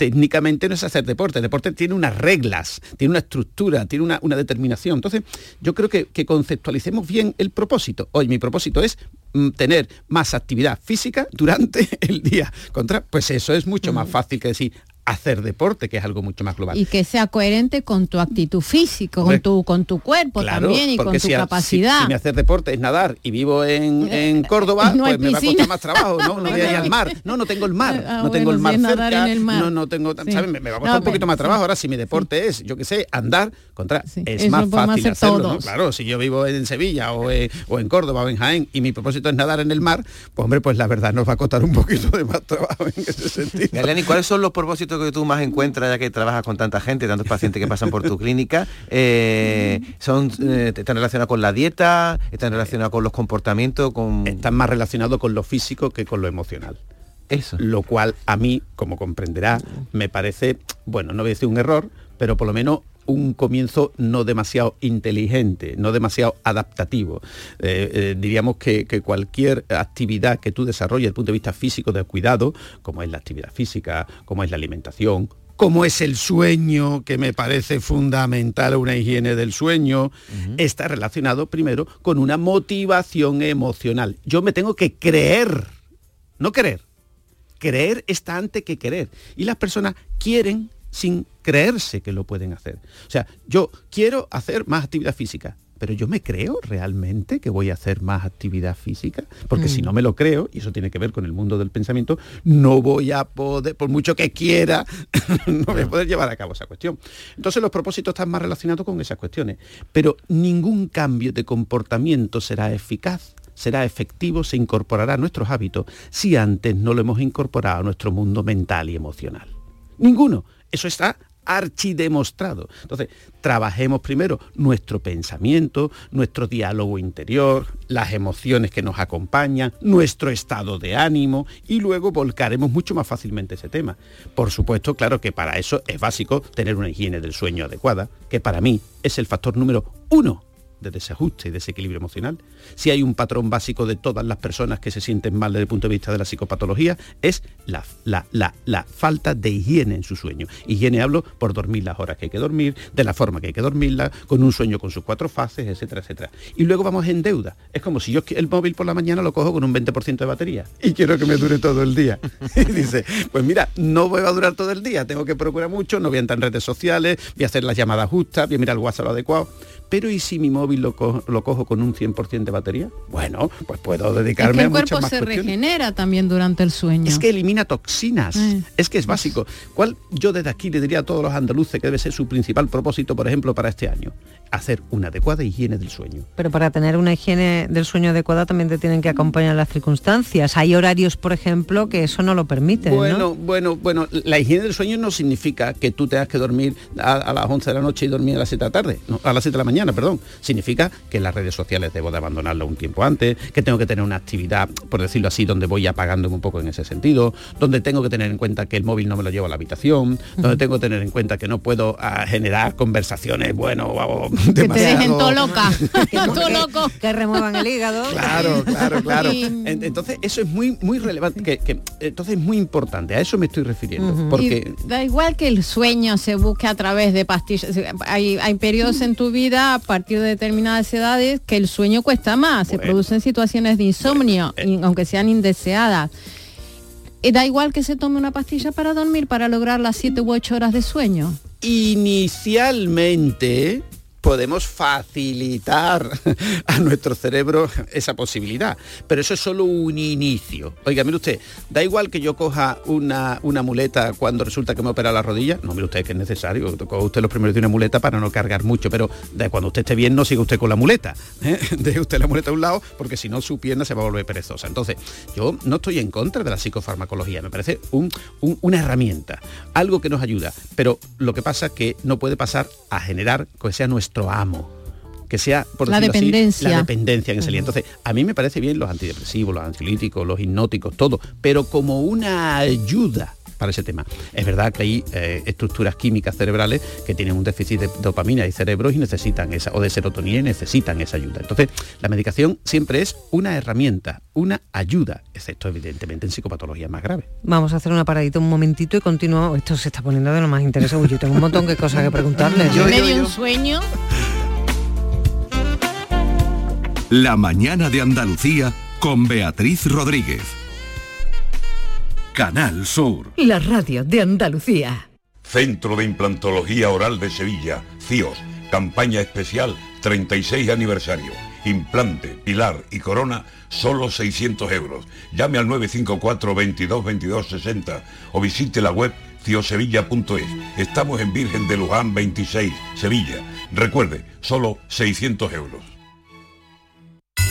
técnicamente no es hacer deporte. El deporte tiene unas reglas, tiene una estructura, tiene una, una determinación. Entonces, yo creo que, que conceptualicemos bien el propósito. Hoy mi propósito es mm, tener más actividad física durante el día. Contra, pues eso es mucho más fácil que decir, hacer deporte, que es algo mucho más global. Y que sea coherente con tu actitud física, con tu, con tu cuerpo también y con tu si capacidad. Si, si, mi hacer deporte es nadar y vivo en, en Córdoba, No pues me va a costar más trabajo, ¿no? No voy a ir al mar. No, no tengo el mar. Ah, no tengo bueno, el mar cerca. en el mar. No, no tengo, Sí. ¿sabes? Me, me va a costar No, un poquito pero- más trabajo. Ahora, si mi deporte es, yo qué sé, andar, contra, es eso más fácil hacer hacerlo, ¿no? todos. Claro, si yo vivo en Sevilla o en, o en Córdoba o en Jaén y mi propósito es nadar en el mar, pues hombre, pues la verdad nos va a costar un poquito de más trabajo en ese sentido. ¿cuáles son los propósitos que tú más encuentras ya que trabajas con tanta gente, tantos pacientes que pasan por tu clínica? Eh, son, eh, ¿Están relacionados con la dieta? ¿Están relacionados con los comportamientos? Con... Están más relacionados con lo físico que con lo emocional. Eso. Lo cual a mí, como comprenderá, me parece, bueno, no voy a decir un error, pero por lo menos un comienzo no demasiado inteligente, no demasiado adaptativo. Eh, eh, diríamos que, que cualquier actividad que tú desarrolles desde el punto de vista físico de cuidado, como es la actividad física, como es la alimentación, como es el sueño, que me parece fundamental una higiene del sueño, está relacionado primero con una motivación emocional. Yo me tengo que creer, no querer. Creer está antes que querer. Y las personas quieren sin creerse que lo pueden hacer. O sea, yo quiero hacer más actividad física, pero yo me creo realmente que voy a hacer más actividad física, porque si Mm. no me lo creo, y eso tiene que ver con el mundo del pensamiento, no voy a poder, por mucho que quiera, no voy a poder llevar a cabo esa cuestión. Entonces los propósitos están más relacionados con esas cuestiones, pero ningún cambio de comportamiento será eficaz será efectivo, se incorporará a nuestros hábitos si antes no lo hemos incorporado a nuestro mundo mental y emocional. Ninguno. Eso está archidemostrado. Entonces, trabajemos primero nuestro pensamiento, nuestro diálogo interior, las emociones que nos acompañan, nuestro estado de ánimo y luego volcaremos mucho más fácilmente ese tema. Por supuesto, claro que para eso es básico tener una higiene del sueño adecuada, que para mí es el factor número uno de desajuste y desequilibrio emocional. Si hay un patrón básico de todas las personas que se sienten mal desde el punto de vista de la psicopatología, es la, la, la, la falta de higiene en su sueño. Higiene hablo por dormir las horas que hay que dormir, de la forma que hay que dormirla, con un sueño con sus cuatro fases, etcétera, etcétera. Y luego vamos en deuda. Es como si yo el móvil por la mañana lo cojo con un 20% de batería y quiero que me dure todo el día. Y dice, pues mira, no voy a durar todo el día, tengo que procurar mucho, no voy a entrar en redes sociales, voy a hacer las llamadas justas, voy a mirar el WhatsApp adecuado. Pero ¿y si mi móvil lo cojo, lo cojo con un 100% de batería? Bueno, pues puedo Es dedicarme que el a muchas cuerpo más se cuestiones. regenera también durante el sueño. Es que elimina toxinas. Eh. Es que es básico. ¿Cuál yo desde aquí le diría a todos los andaluces que debe ser su principal propósito, por ejemplo, para este año? Hacer una adecuada higiene del sueño. Pero para tener una higiene del sueño adecuada también te tienen que acompañar las circunstancias. Hay horarios, por ejemplo, que eso no lo permiten. Bueno, ¿no? bueno, bueno, la higiene del sueño no significa que tú tengas que dormir a, a las 11 de la noche y dormir a las 7 de la tarde, no, a las 7 de la mañana, perdón. Significa que las redes sociales debo de abandonarlo un tiempo antes, que tengo que tener una actividad, por decirlo así, donde voy apagándome un poco en ese sentido, donde tengo que tener en cuenta que el móvil no me lo llevo a la habitación, donde tengo que tener en cuenta que no puedo ah, generar conversaciones, bueno, o- Que te dejen demasiado- todo loca, todo loco. Que remuevan el hígado. Claro, claro, claro. Y- Entonces eso es muy, muy relevante, que, que- entonces es muy importante, a eso me estoy refiriendo, porque Y da igual que el sueño se busque a través de pastillas. Hay, hay periodos en tu vida a partir de determinadas edades que el sueño cuesta más. Se producen situaciones de insomnio, eh. aunque sean indeseadas. Y da igual que se tome una pastilla para dormir para lograr las 7 u 8 horas de sueño. inicialmente podemos facilitar a nuestro cerebro esa posibilidad. Pero eso es solo un inicio. Oiga, mire usted, da igual que yo coja una, una muleta cuando resulta que me opera la rodilla. No, mire usted que es necesario. Coja usted los primeros de una muleta para no cargar mucho. Pero de cuando usted esté bien, no siga usted con la muleta. ¿eh? Deje usted la muleta a un lado, porque si no su pierna se va a volver perezosa. Entonces, yo no estoy en contra de la psicofarmacología. Me parece un- un- una herramienta, algo que nos ayuda. Pero lo que pasa es que no puede pasar a generar que sea nuestro amo que sea por La decirlo así, dependencia. la dependencia en ese lío. Entonces, a mí me parece bien los antidepresivos, los ansiolíticos, los hipnóticos, todo, pero como una ayuda para ese tema. Es verdad que hay eh, estructuras químicas cerebrales que tienen un déficit de dopamina y cerebros y necesitan esa, o de serotonina y necesitan esa ayuda. Entonces, la medicación siempre es una herramienta, una ayuda, excepto evidentemente en psicopatologías más graves. Vamos a hacer una paradita un momentito y continuamos. Esto se está poniendo de lo más interesante. Yo tengo un montón de cosas que preguntarle. En medio de un sueño. La mañana de Andalucía con Beatriz Rodríguez. Canal Sur. La radio de Andalucía. Centro de Implantología Oral de Sevilla, CIOS, campaña especial 36 aniversario. Implante, pilar y corona, solo 600 euros. Llame al 954 22 22 60 o visite la web ciosevilla.es. Estamos en Virgen de Luján 26, Sevilla. Recuerde, solo 600 euros.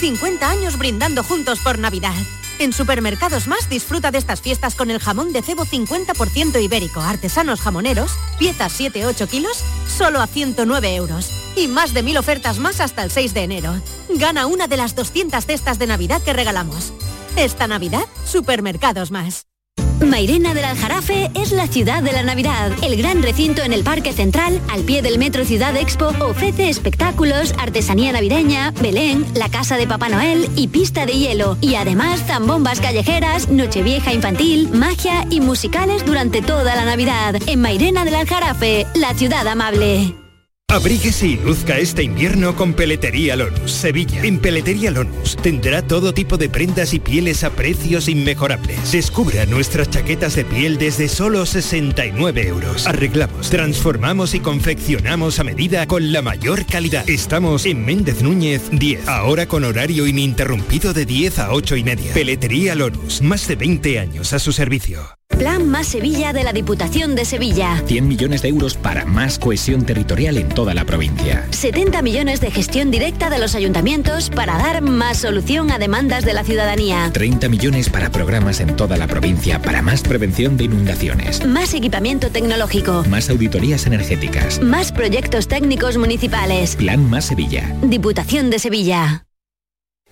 50 años brindando juntos por Navidad. En Supermercados Más disfruta de estas fiestas con el jamón de cebo 50% ibérico, artesanos jamoneros, piezas 7-8 kilos, solo a 109 euros. Y más de mil ofertas más hasta el 6 de enero. Gana una de las 200 cestas de Navidad que regalamos. Esta Navidad, Supermercados Más. Mairena del Aljarafe es la ciudad de la Navidad. El gran recinto en el Parque Central, al pie del Metro Ciudad Expo, ofrece espectáculos, artesanía navideña, Belén, la casa de Papá Noel y pista de hielo. Y además zambombas callejeras, nochevieja infantil, magia y musicales durante toda la Navidad. En Mairena del Aljarafe, la ciudad amable. Abríguese y luzca este invierno con Peletería Lonus, Sevilla. En Peletería Lonus tendrá todo tipo de prendas y pieles a precios inmejorables. Descubra nuestras chaquetas de piel desde solo 69 euros. Arreglamos, transformamos y confeccionamos a medida con la mayor calidad. Estamos en Méndez Núñez 10, ahora con horario ininterrumpido de 10 a 8 y media. Peletería Lonus, más de 20 años a su servicio. Plan Más Sevilla de la Diputación de Sevilla. 100 millones de euros para más cohesión territorial en toda la provincia. 70 millones de gestión directa de los ayuntamientos para dar más solución a demandas de la ciudadanía. 30 millones para programas en toda la provincia para más prevención de inundaciones. Más equipamiento tecnológico. Más auditorías energéticas. Más proyectos técnicos municipales. Plan Más Sevilla. Diputación de Sevilla.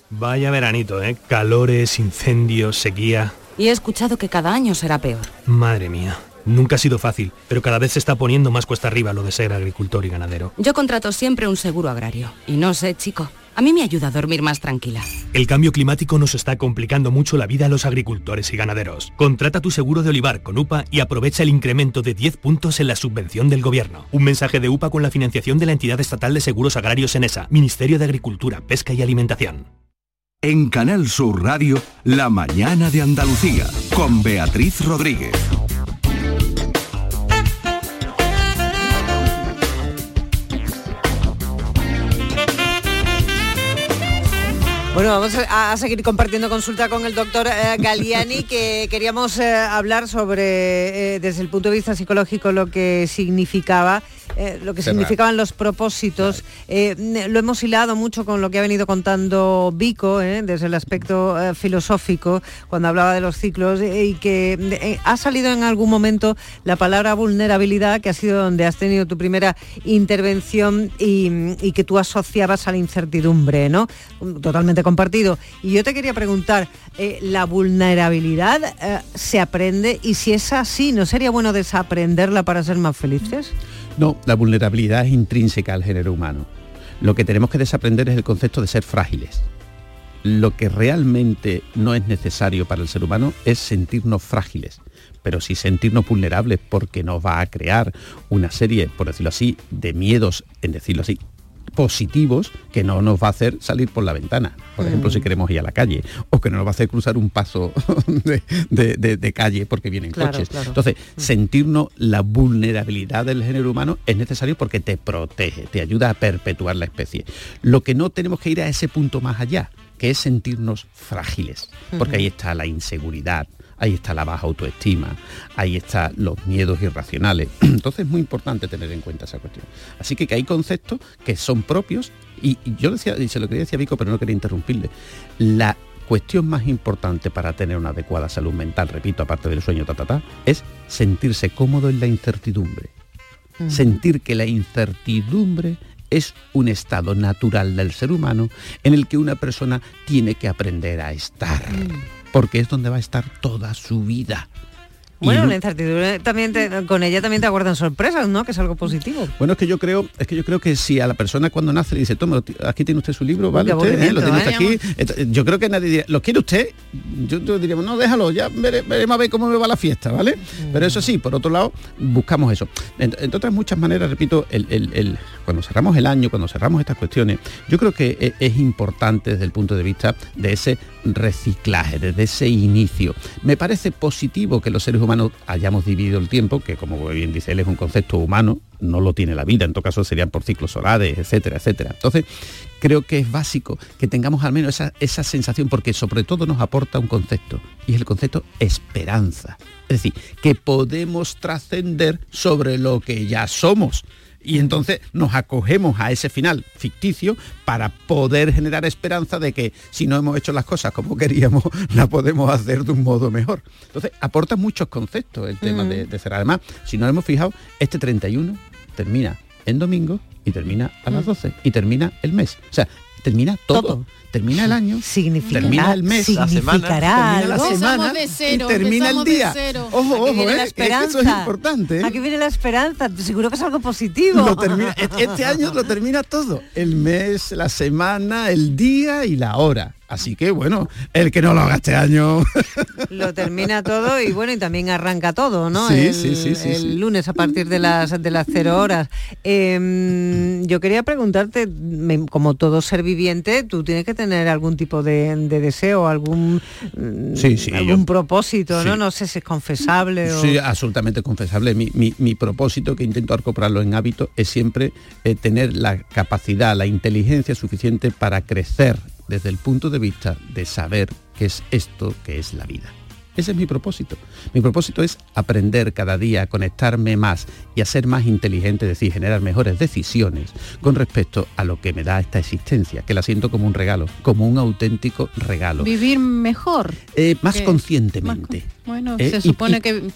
Vaya veranito, ¿eh? Calores, incendios, sequía. Y he escuchado que cada año será peor. Madre mía. Nunca ha sido fácil, pero cada vez se está poniendo más cuesta arriba lo de ser agricultor y ganadero. Yo contrato siempre un seguro agrario. Y no sé, chico, a mí me ayuda a dormir más tranquila. El cambio climático nos está complicando mucho la vida a los agricultores y ganaderos. Contrata tu seguro de olivar con UPA y aprovecha el incremento de 10 puntos en la subvención del gobierno. Un mensaje de UPA con la financiación de la entidad estatal de seguros agrarios en ESA, Ministerio de Agricultura, Pesca y Alimentación. En Canal Sur Radio, La mañana de Andalucía, con Beatriz Rodríguez. Bueno, vamos a, seguir compartiendo consulta con el doctor eh, Galliani, que queríamos eh, hablar sobre, eh, desde el punto de vista psicológico, lo que significaba, eh, lo que Cerrar. significaban los propósitos. Eh, lo hemos hilado mucho con lo que ha venido contando Vico, eh, desde el aspecto filosófico, cuando hablaba de los ciclos, y que ha salido en algún momento la palabra vulnerabilidad, que ha sido donde has tenido tu primera intervención y, y que tú asociabas a la incertidumbre, ¿no? Totalmente compartido. Y yo te quería preguntar, ¿la vulnerabilidad se aprende? Y si es así, ¿no sería bueno desaprenderla para ser más felices? No, la vulnerabilidad es intrínseca al género humano. Lo que tenemos que desaprender es el concepto de ser frágiles. Lo que realmente no es necesario para el ser humano es sentirnos frágiles, pero sí sentirnos vulnerables porque nos va a crear una serie, por decirlo así, de miedos, en decirlo así, positivos que no nos va a hacer salir por la ventana, por ejemplo, si queremos ir a la calle, o que no nos va a hacer cruzar un paso de, de- de- de calle porque vienen Claro, coches. claro. Entonces, sentirnos la vulnerabilidad del género humano es necesario porque te protege, te ayuda a perpetuar la especie. Lo que no tenemos que ir a ese punto más allá, que es sentirnos frágiles, porque ahí está la inseguridad, ahí está la baja autoestima, ahí están los miedos irracionales. Entonces es muy importante tener en cuenta esa cuestión. Así que, que hay conceptos que son propios y, y yo decía, y se lo quería decir a Vico, pero no quería interrumpirle. La cuestión más importante para tener una adecuada salud mental, repito, aparte del sueño, ta, ta, ta, es sentirse cómodo en la incertidumbre. Sentir que la incertidumbre es un estado natural del ser humano en el que una persona tiene que aprender a estar, porque es donde va a estar toda su vida. Bueno, no- la incertidumbre también te- con ella también te aguardan sorpresas, ¿no? Que es algo positivo. Bueno, es que yo creo, es que yo creo que si a la persona cuando nace le dice, toma, aquí tiene usted su libro, vale, usted, ¿eh? lo tiene usted aburrimiento, aquí. Yo creo que nadie diría, ¿lo quiere usted? Yo, yo diríamos, no, déjalo, ya vere- veremos a ver cómo me va la fiesta, ¿vale? Pero eso sí, por otro lado, buscamos eso. Ent- Entre otras muchas maneras, repito, el, el- el- cuando cerramos el año, cuando cerramos estas cuestiones, yo creo que e- es importante desde el punto de vista de ese reciclaje, desde ese inicio. Me parece positivo que los seres humanos hayamos dividido el tiempo, que como bien dice él es un concepto humano, no lo tiene la vida, en todo caso serían por ciclos solares, etcétera, etcétera. Entonces, creo que es básico que tengamos al menos esa, esa sensación, porque sobre todo nos aporta un concepto, y es el concepto esperanza. Es decir, que podemos trascender sobre lo que ya somos. Y entonces nos acogemos a ese final ficticio para poder generar esperanza de que si no hemos hecho las cosas como queríamos, la podemos hacer de un modo mejor. Entonces aporta muchos conceptos el tema Mm. de, de cerrar. Además, si nos hemos fijado, este 31 termina en domingo y termina a las 12 y termina el mes. O sea, termina todo. Termina el año, termina el mes, significará termina la semana de cero, y termina el de día. cero. Ojo, ojo, viene la eh, es que eso es esperanza. importante. ¿eh? Aquí viene la esperanza, seguro que es algo positivo. Lo termina- e- este año lo termina todo. El mes, la semana, el día y la hora. Así que bueno, el que no lo haga este año. Lo termina todo y bueno, y también arranca todo, ¿no? Sí, el, sí, sí, sí, el sí. lunes a partir de las de las cero horas. Em, yo quería preguntarte, como todo ser viviente, tú tienes que tener algún tipo de, de deseo, algún mm, Sí, sí, algún yo- propósito, ¿no? No sé si es confesable o. Sí, absolutamente confesable. Mi, mi- mi propósito, que intento acoplarlo en hábito, es siempre eh, tener la capacidad, la inteligencia suficiente para crecer desde el punto de vista de saber qué es esto que es la vida. Ese es mi propósito. Mi propósito es aprender cada día, a conectarme más y a ser más inteligente, es decir, generar mejores decisiones con respecto a lo que me da esta existencia, que la siento como un regalo, como un auténtico regalo. Vivir mejor. Eh, más conscientemente. Bueno, Eh, se supone y- que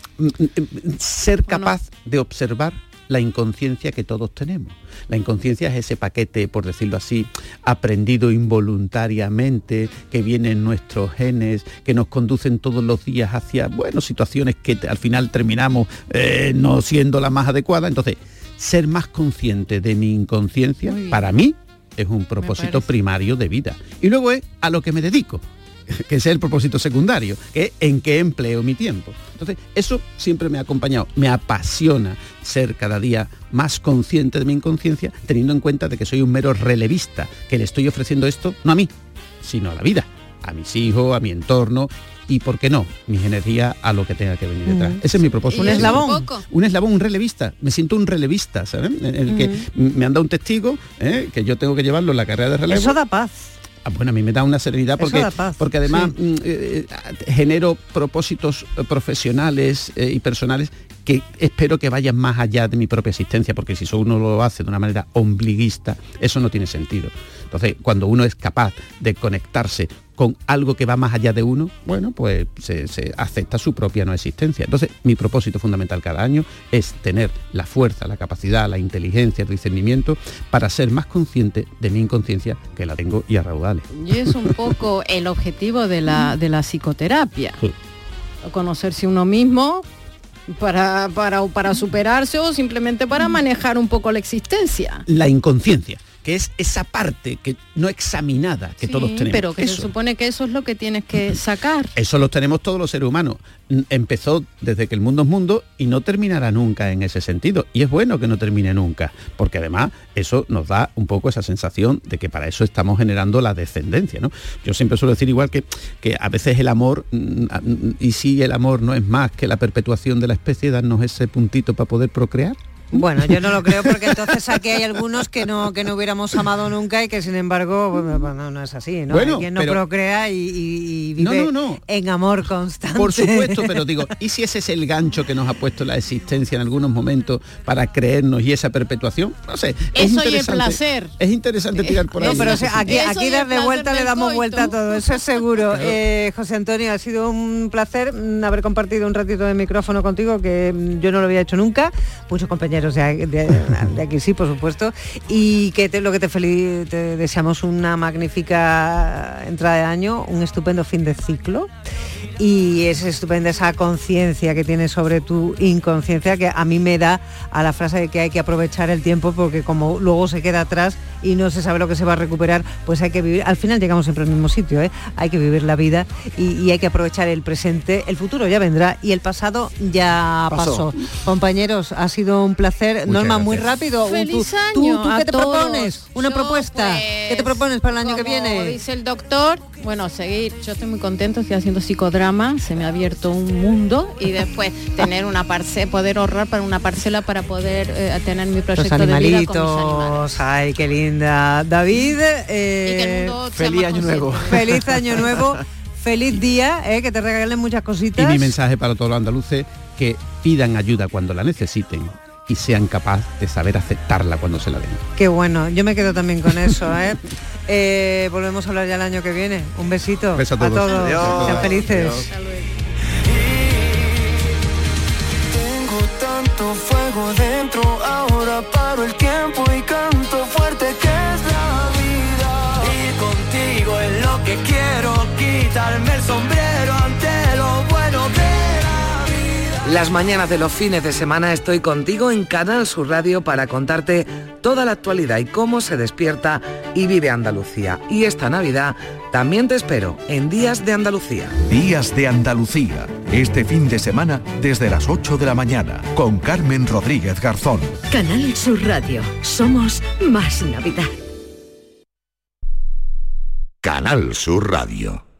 ser capaz de observar la inconsciencia que todos tenemos. La inconsciencia es ese paquete, por decirlo así, aprendido involuntariamente, que viene en nuestros genes, que nos conducen todos los días hacia, bueno, situaciones que al final terminamos eh, no siendo la más adecuada. Entonces, ser más consciente de mi inconsciencia, para mí, es un propósito primario de vida. Y luego es a lo que me dedico que es el propósito secundario, que es en qué empleo mi tiempo. Entonces, eso siempre me ha acompañado, me apasiona ser cada día más consciente de mi inconsciencia, teniendo en cuenta de que soy un mero relevista, que le estoy ofreciendo esto no a mí, sino a la vida, a mis hijos, a mi entorno y, ¿por qué no?, mis energías a lo que tenga que venir detrás. Mm. Ese es mi propósito. Un eslabón. Un eslabón, un relevista. Me siento un relevista, ¿sabes? En el que me han dado un testigo, ¿eh? que yo tengo que llevarlo en la carrera de relevo. Eso da paz. Ah, bueno, a mí me da una serenidad porque, porque además sí. mm, eh, eh, genero propósitos eh, profesionales eh, y personales que espero que vayan más allá de mi propia existencia, porque si eso uno lo hace de una manera ombliguista, eso no tiene sentido. Entonces, cuando uno es capaz de conectarse con algo que va más allá de uno, bueno, pues se, se acepta su propia no existencia. Entonces, mi propósito fundamental cada año es tener la fuerza, la capacidad, la inteligencia, el discernimiento para ser más consciente de mi inconsciencia, que la tengo y a raudales. y es un poco el objetivo de la, de la psicoterapia. Sí. Conocerse uno mismo para, para, para superarse o simplemente para manejar un poco la existencia. La inconsciencia, que es esa parte que no examinada que Sí, todos tenemos. Pero que Eso. se supone que eso es lo que tienes que sacar. Eso lo tenemos todos los seres humanos. Empezó desde que el mundo es mundo y no terminará nunca en ese sentido. Y es bueno que no termine nunca, porque además eso nos da un poco esa sensación de que para eso estamos generando la descendencia. ¿no? Yo siempre suelo decir igual que, que a veces el amor, mm, mm, y si el amor no es más que la perpetuación de la especie, darnos ese puntito para poder procrear. Bueno, yo no lo creo porque entonces aquí hay algunos que no que no hubiéramos amado nunca y que sin embargo bueno, no es así, ¿no? Bueno, hay quien no pero- procrea y, y- vive no, no. en amor constante. Por supuesto, pero digo, ¿y si ese es el gancho que nos ha puesto la existencia en algunos momentos para creernos y esa perpetuación? No sé. es Eso y el interesante- placer. Es interesante tirar por ahí. No, pero o sea, aquí, aquí darle vuelta le damos coito. vuelta a todo, eso es seguro. Eh, José Antonio, ha sido un placer mm, haber compartido un ratito de micrófono contigo, que mm, yo no lo había hecho nunca. Muchos compañeros de, de- de aquí sí, por supuesto. Y que te- lo que te, feliz, te deseamos una magnífica entrada de año, un estupendo fin de ciclo. Y es estupenda esa conciencia que tienes sobre tu inconsciencia que a mí me da a la frase de que hay que aprovechar el tiempo porque como luego se queda atrás y no se sabe lo que se va a recuperar, pues hay que vivir, al final llegamos siempre al mismo sitio, ¿eh? hay que vivir la vida y, hay que aprovechar el presente, el futuro ya vendrá y el pasado ya pasó. Compañeros, ha sido un placer. Norma, muy rápido. Feliz ¿Tú, año tú, qué a te todos. propones? ¿Una Yo, propuesta? ¿Qué te pues, propones para el año que como viene? Dice el doctor, bueno, seguir. Yo estoy muy contento, estoy haciendo psicodrama, se me ha abierto un mundo y después tener una parcela, poder ahorrar para una parcela para poder eh, tener mi Los proyecto de vida con mis animales. ay, qué linda. David, eh, Feliz año nuevo. Feliz año nuevo. Feliz día, eh, que te regalen muchas Y cositas. mi mensaje para todos los andaluces, que pidan ayuda cuando la necesiten y sean capaces de saber aceptarla cuando se la den. Qué bueno, yo me quedo también con eso, ¿eh? Eh, volvemos a hablar ya el año que viene. Un besito Beso a todos. todos. Adiós. Sean felices. Tengo tanto fuego dentro, ahora paro el tiempo y canto fuerte que es la vida. Ir contigo es lo que quiero, quitarme el sombrero Las mañanas de los fines de semana estoy contigo en Canal Sur Radio para contarte toda la actualidad y cómo se despierta y vive Andalucía. Y esta Navidad también te espero en Días de Andalucía. Días de Andalucía. Este fin de semana desde las 8 de la mañana con Carmen Rodríguez Garzón. Canal Sur Radio. Somos más Navidad. Canal Sur Radio.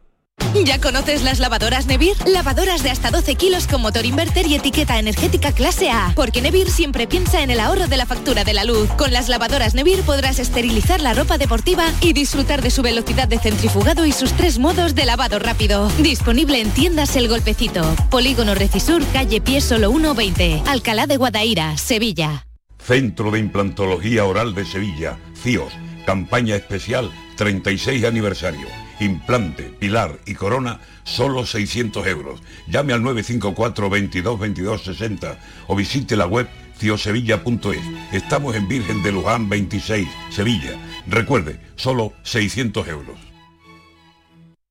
¿Ya conoces las lavadoras Nevir? Lavadoras de hasta 12 kilos con motor inverter y etiqueta energética clase A. Porque Nevir siempre piensa en el ahorro de la factura de la luz. Con las lavadoras Nevir podrás esterilizar la ropa deportiva y disfrutar de su velocidad de centrifugado y sus tres modos de lavado rápido. Disponible en tiendas El Golpecito. Polígono Recisur, calle Pie Solo 120. Alcalá de Guadaira, Sevilla. Centro de Implantología Oral de Sevilla, CIOS, campaña especial 36 aniversario. Implante, pilar y corona, solo 600 euros. Llame al 954 22 22 60 o visite la web ciosevilla.es. Estamos en Virgen de Luján 26, Sevilla. Recuerde, solo 600 euros.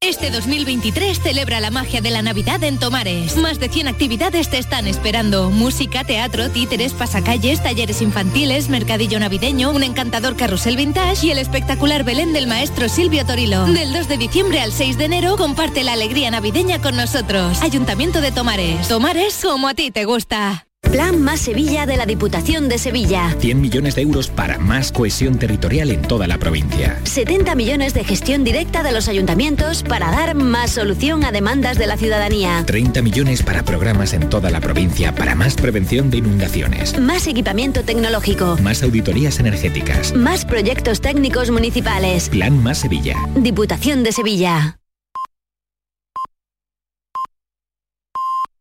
Este 2023 celebra la magia de la Navidad en Tomares. Más de 100 actividades te están esperando. Música, teatro, títeres, pasacalles, talleres infantiles, mercadillo navideño, un encantador carrusel vintage y el espectacular Belén del maestro Silvio Torilo. Del 2 de diciembre al 6 de enero comparte la alegría navideña con nosotros. Ayuntamiento de Tomares. Tomares como a ti te gusta. Plan Más Sevilla de la Diputación de Sevilla. 100 millones de euros para más cohesión territorial en toda la provincia. 70 millones de gestión directa de los ayuntamientos para dar más solución a demandas de la ciudadanía. 30 millones para programas en toda la provincia para más prevención de inundaciones. Más equipamiento tecnológico. Más auditorías energéticas. Más proyectos técnicos municipales. Plan Más Sevilla. Diputación de Sevilla.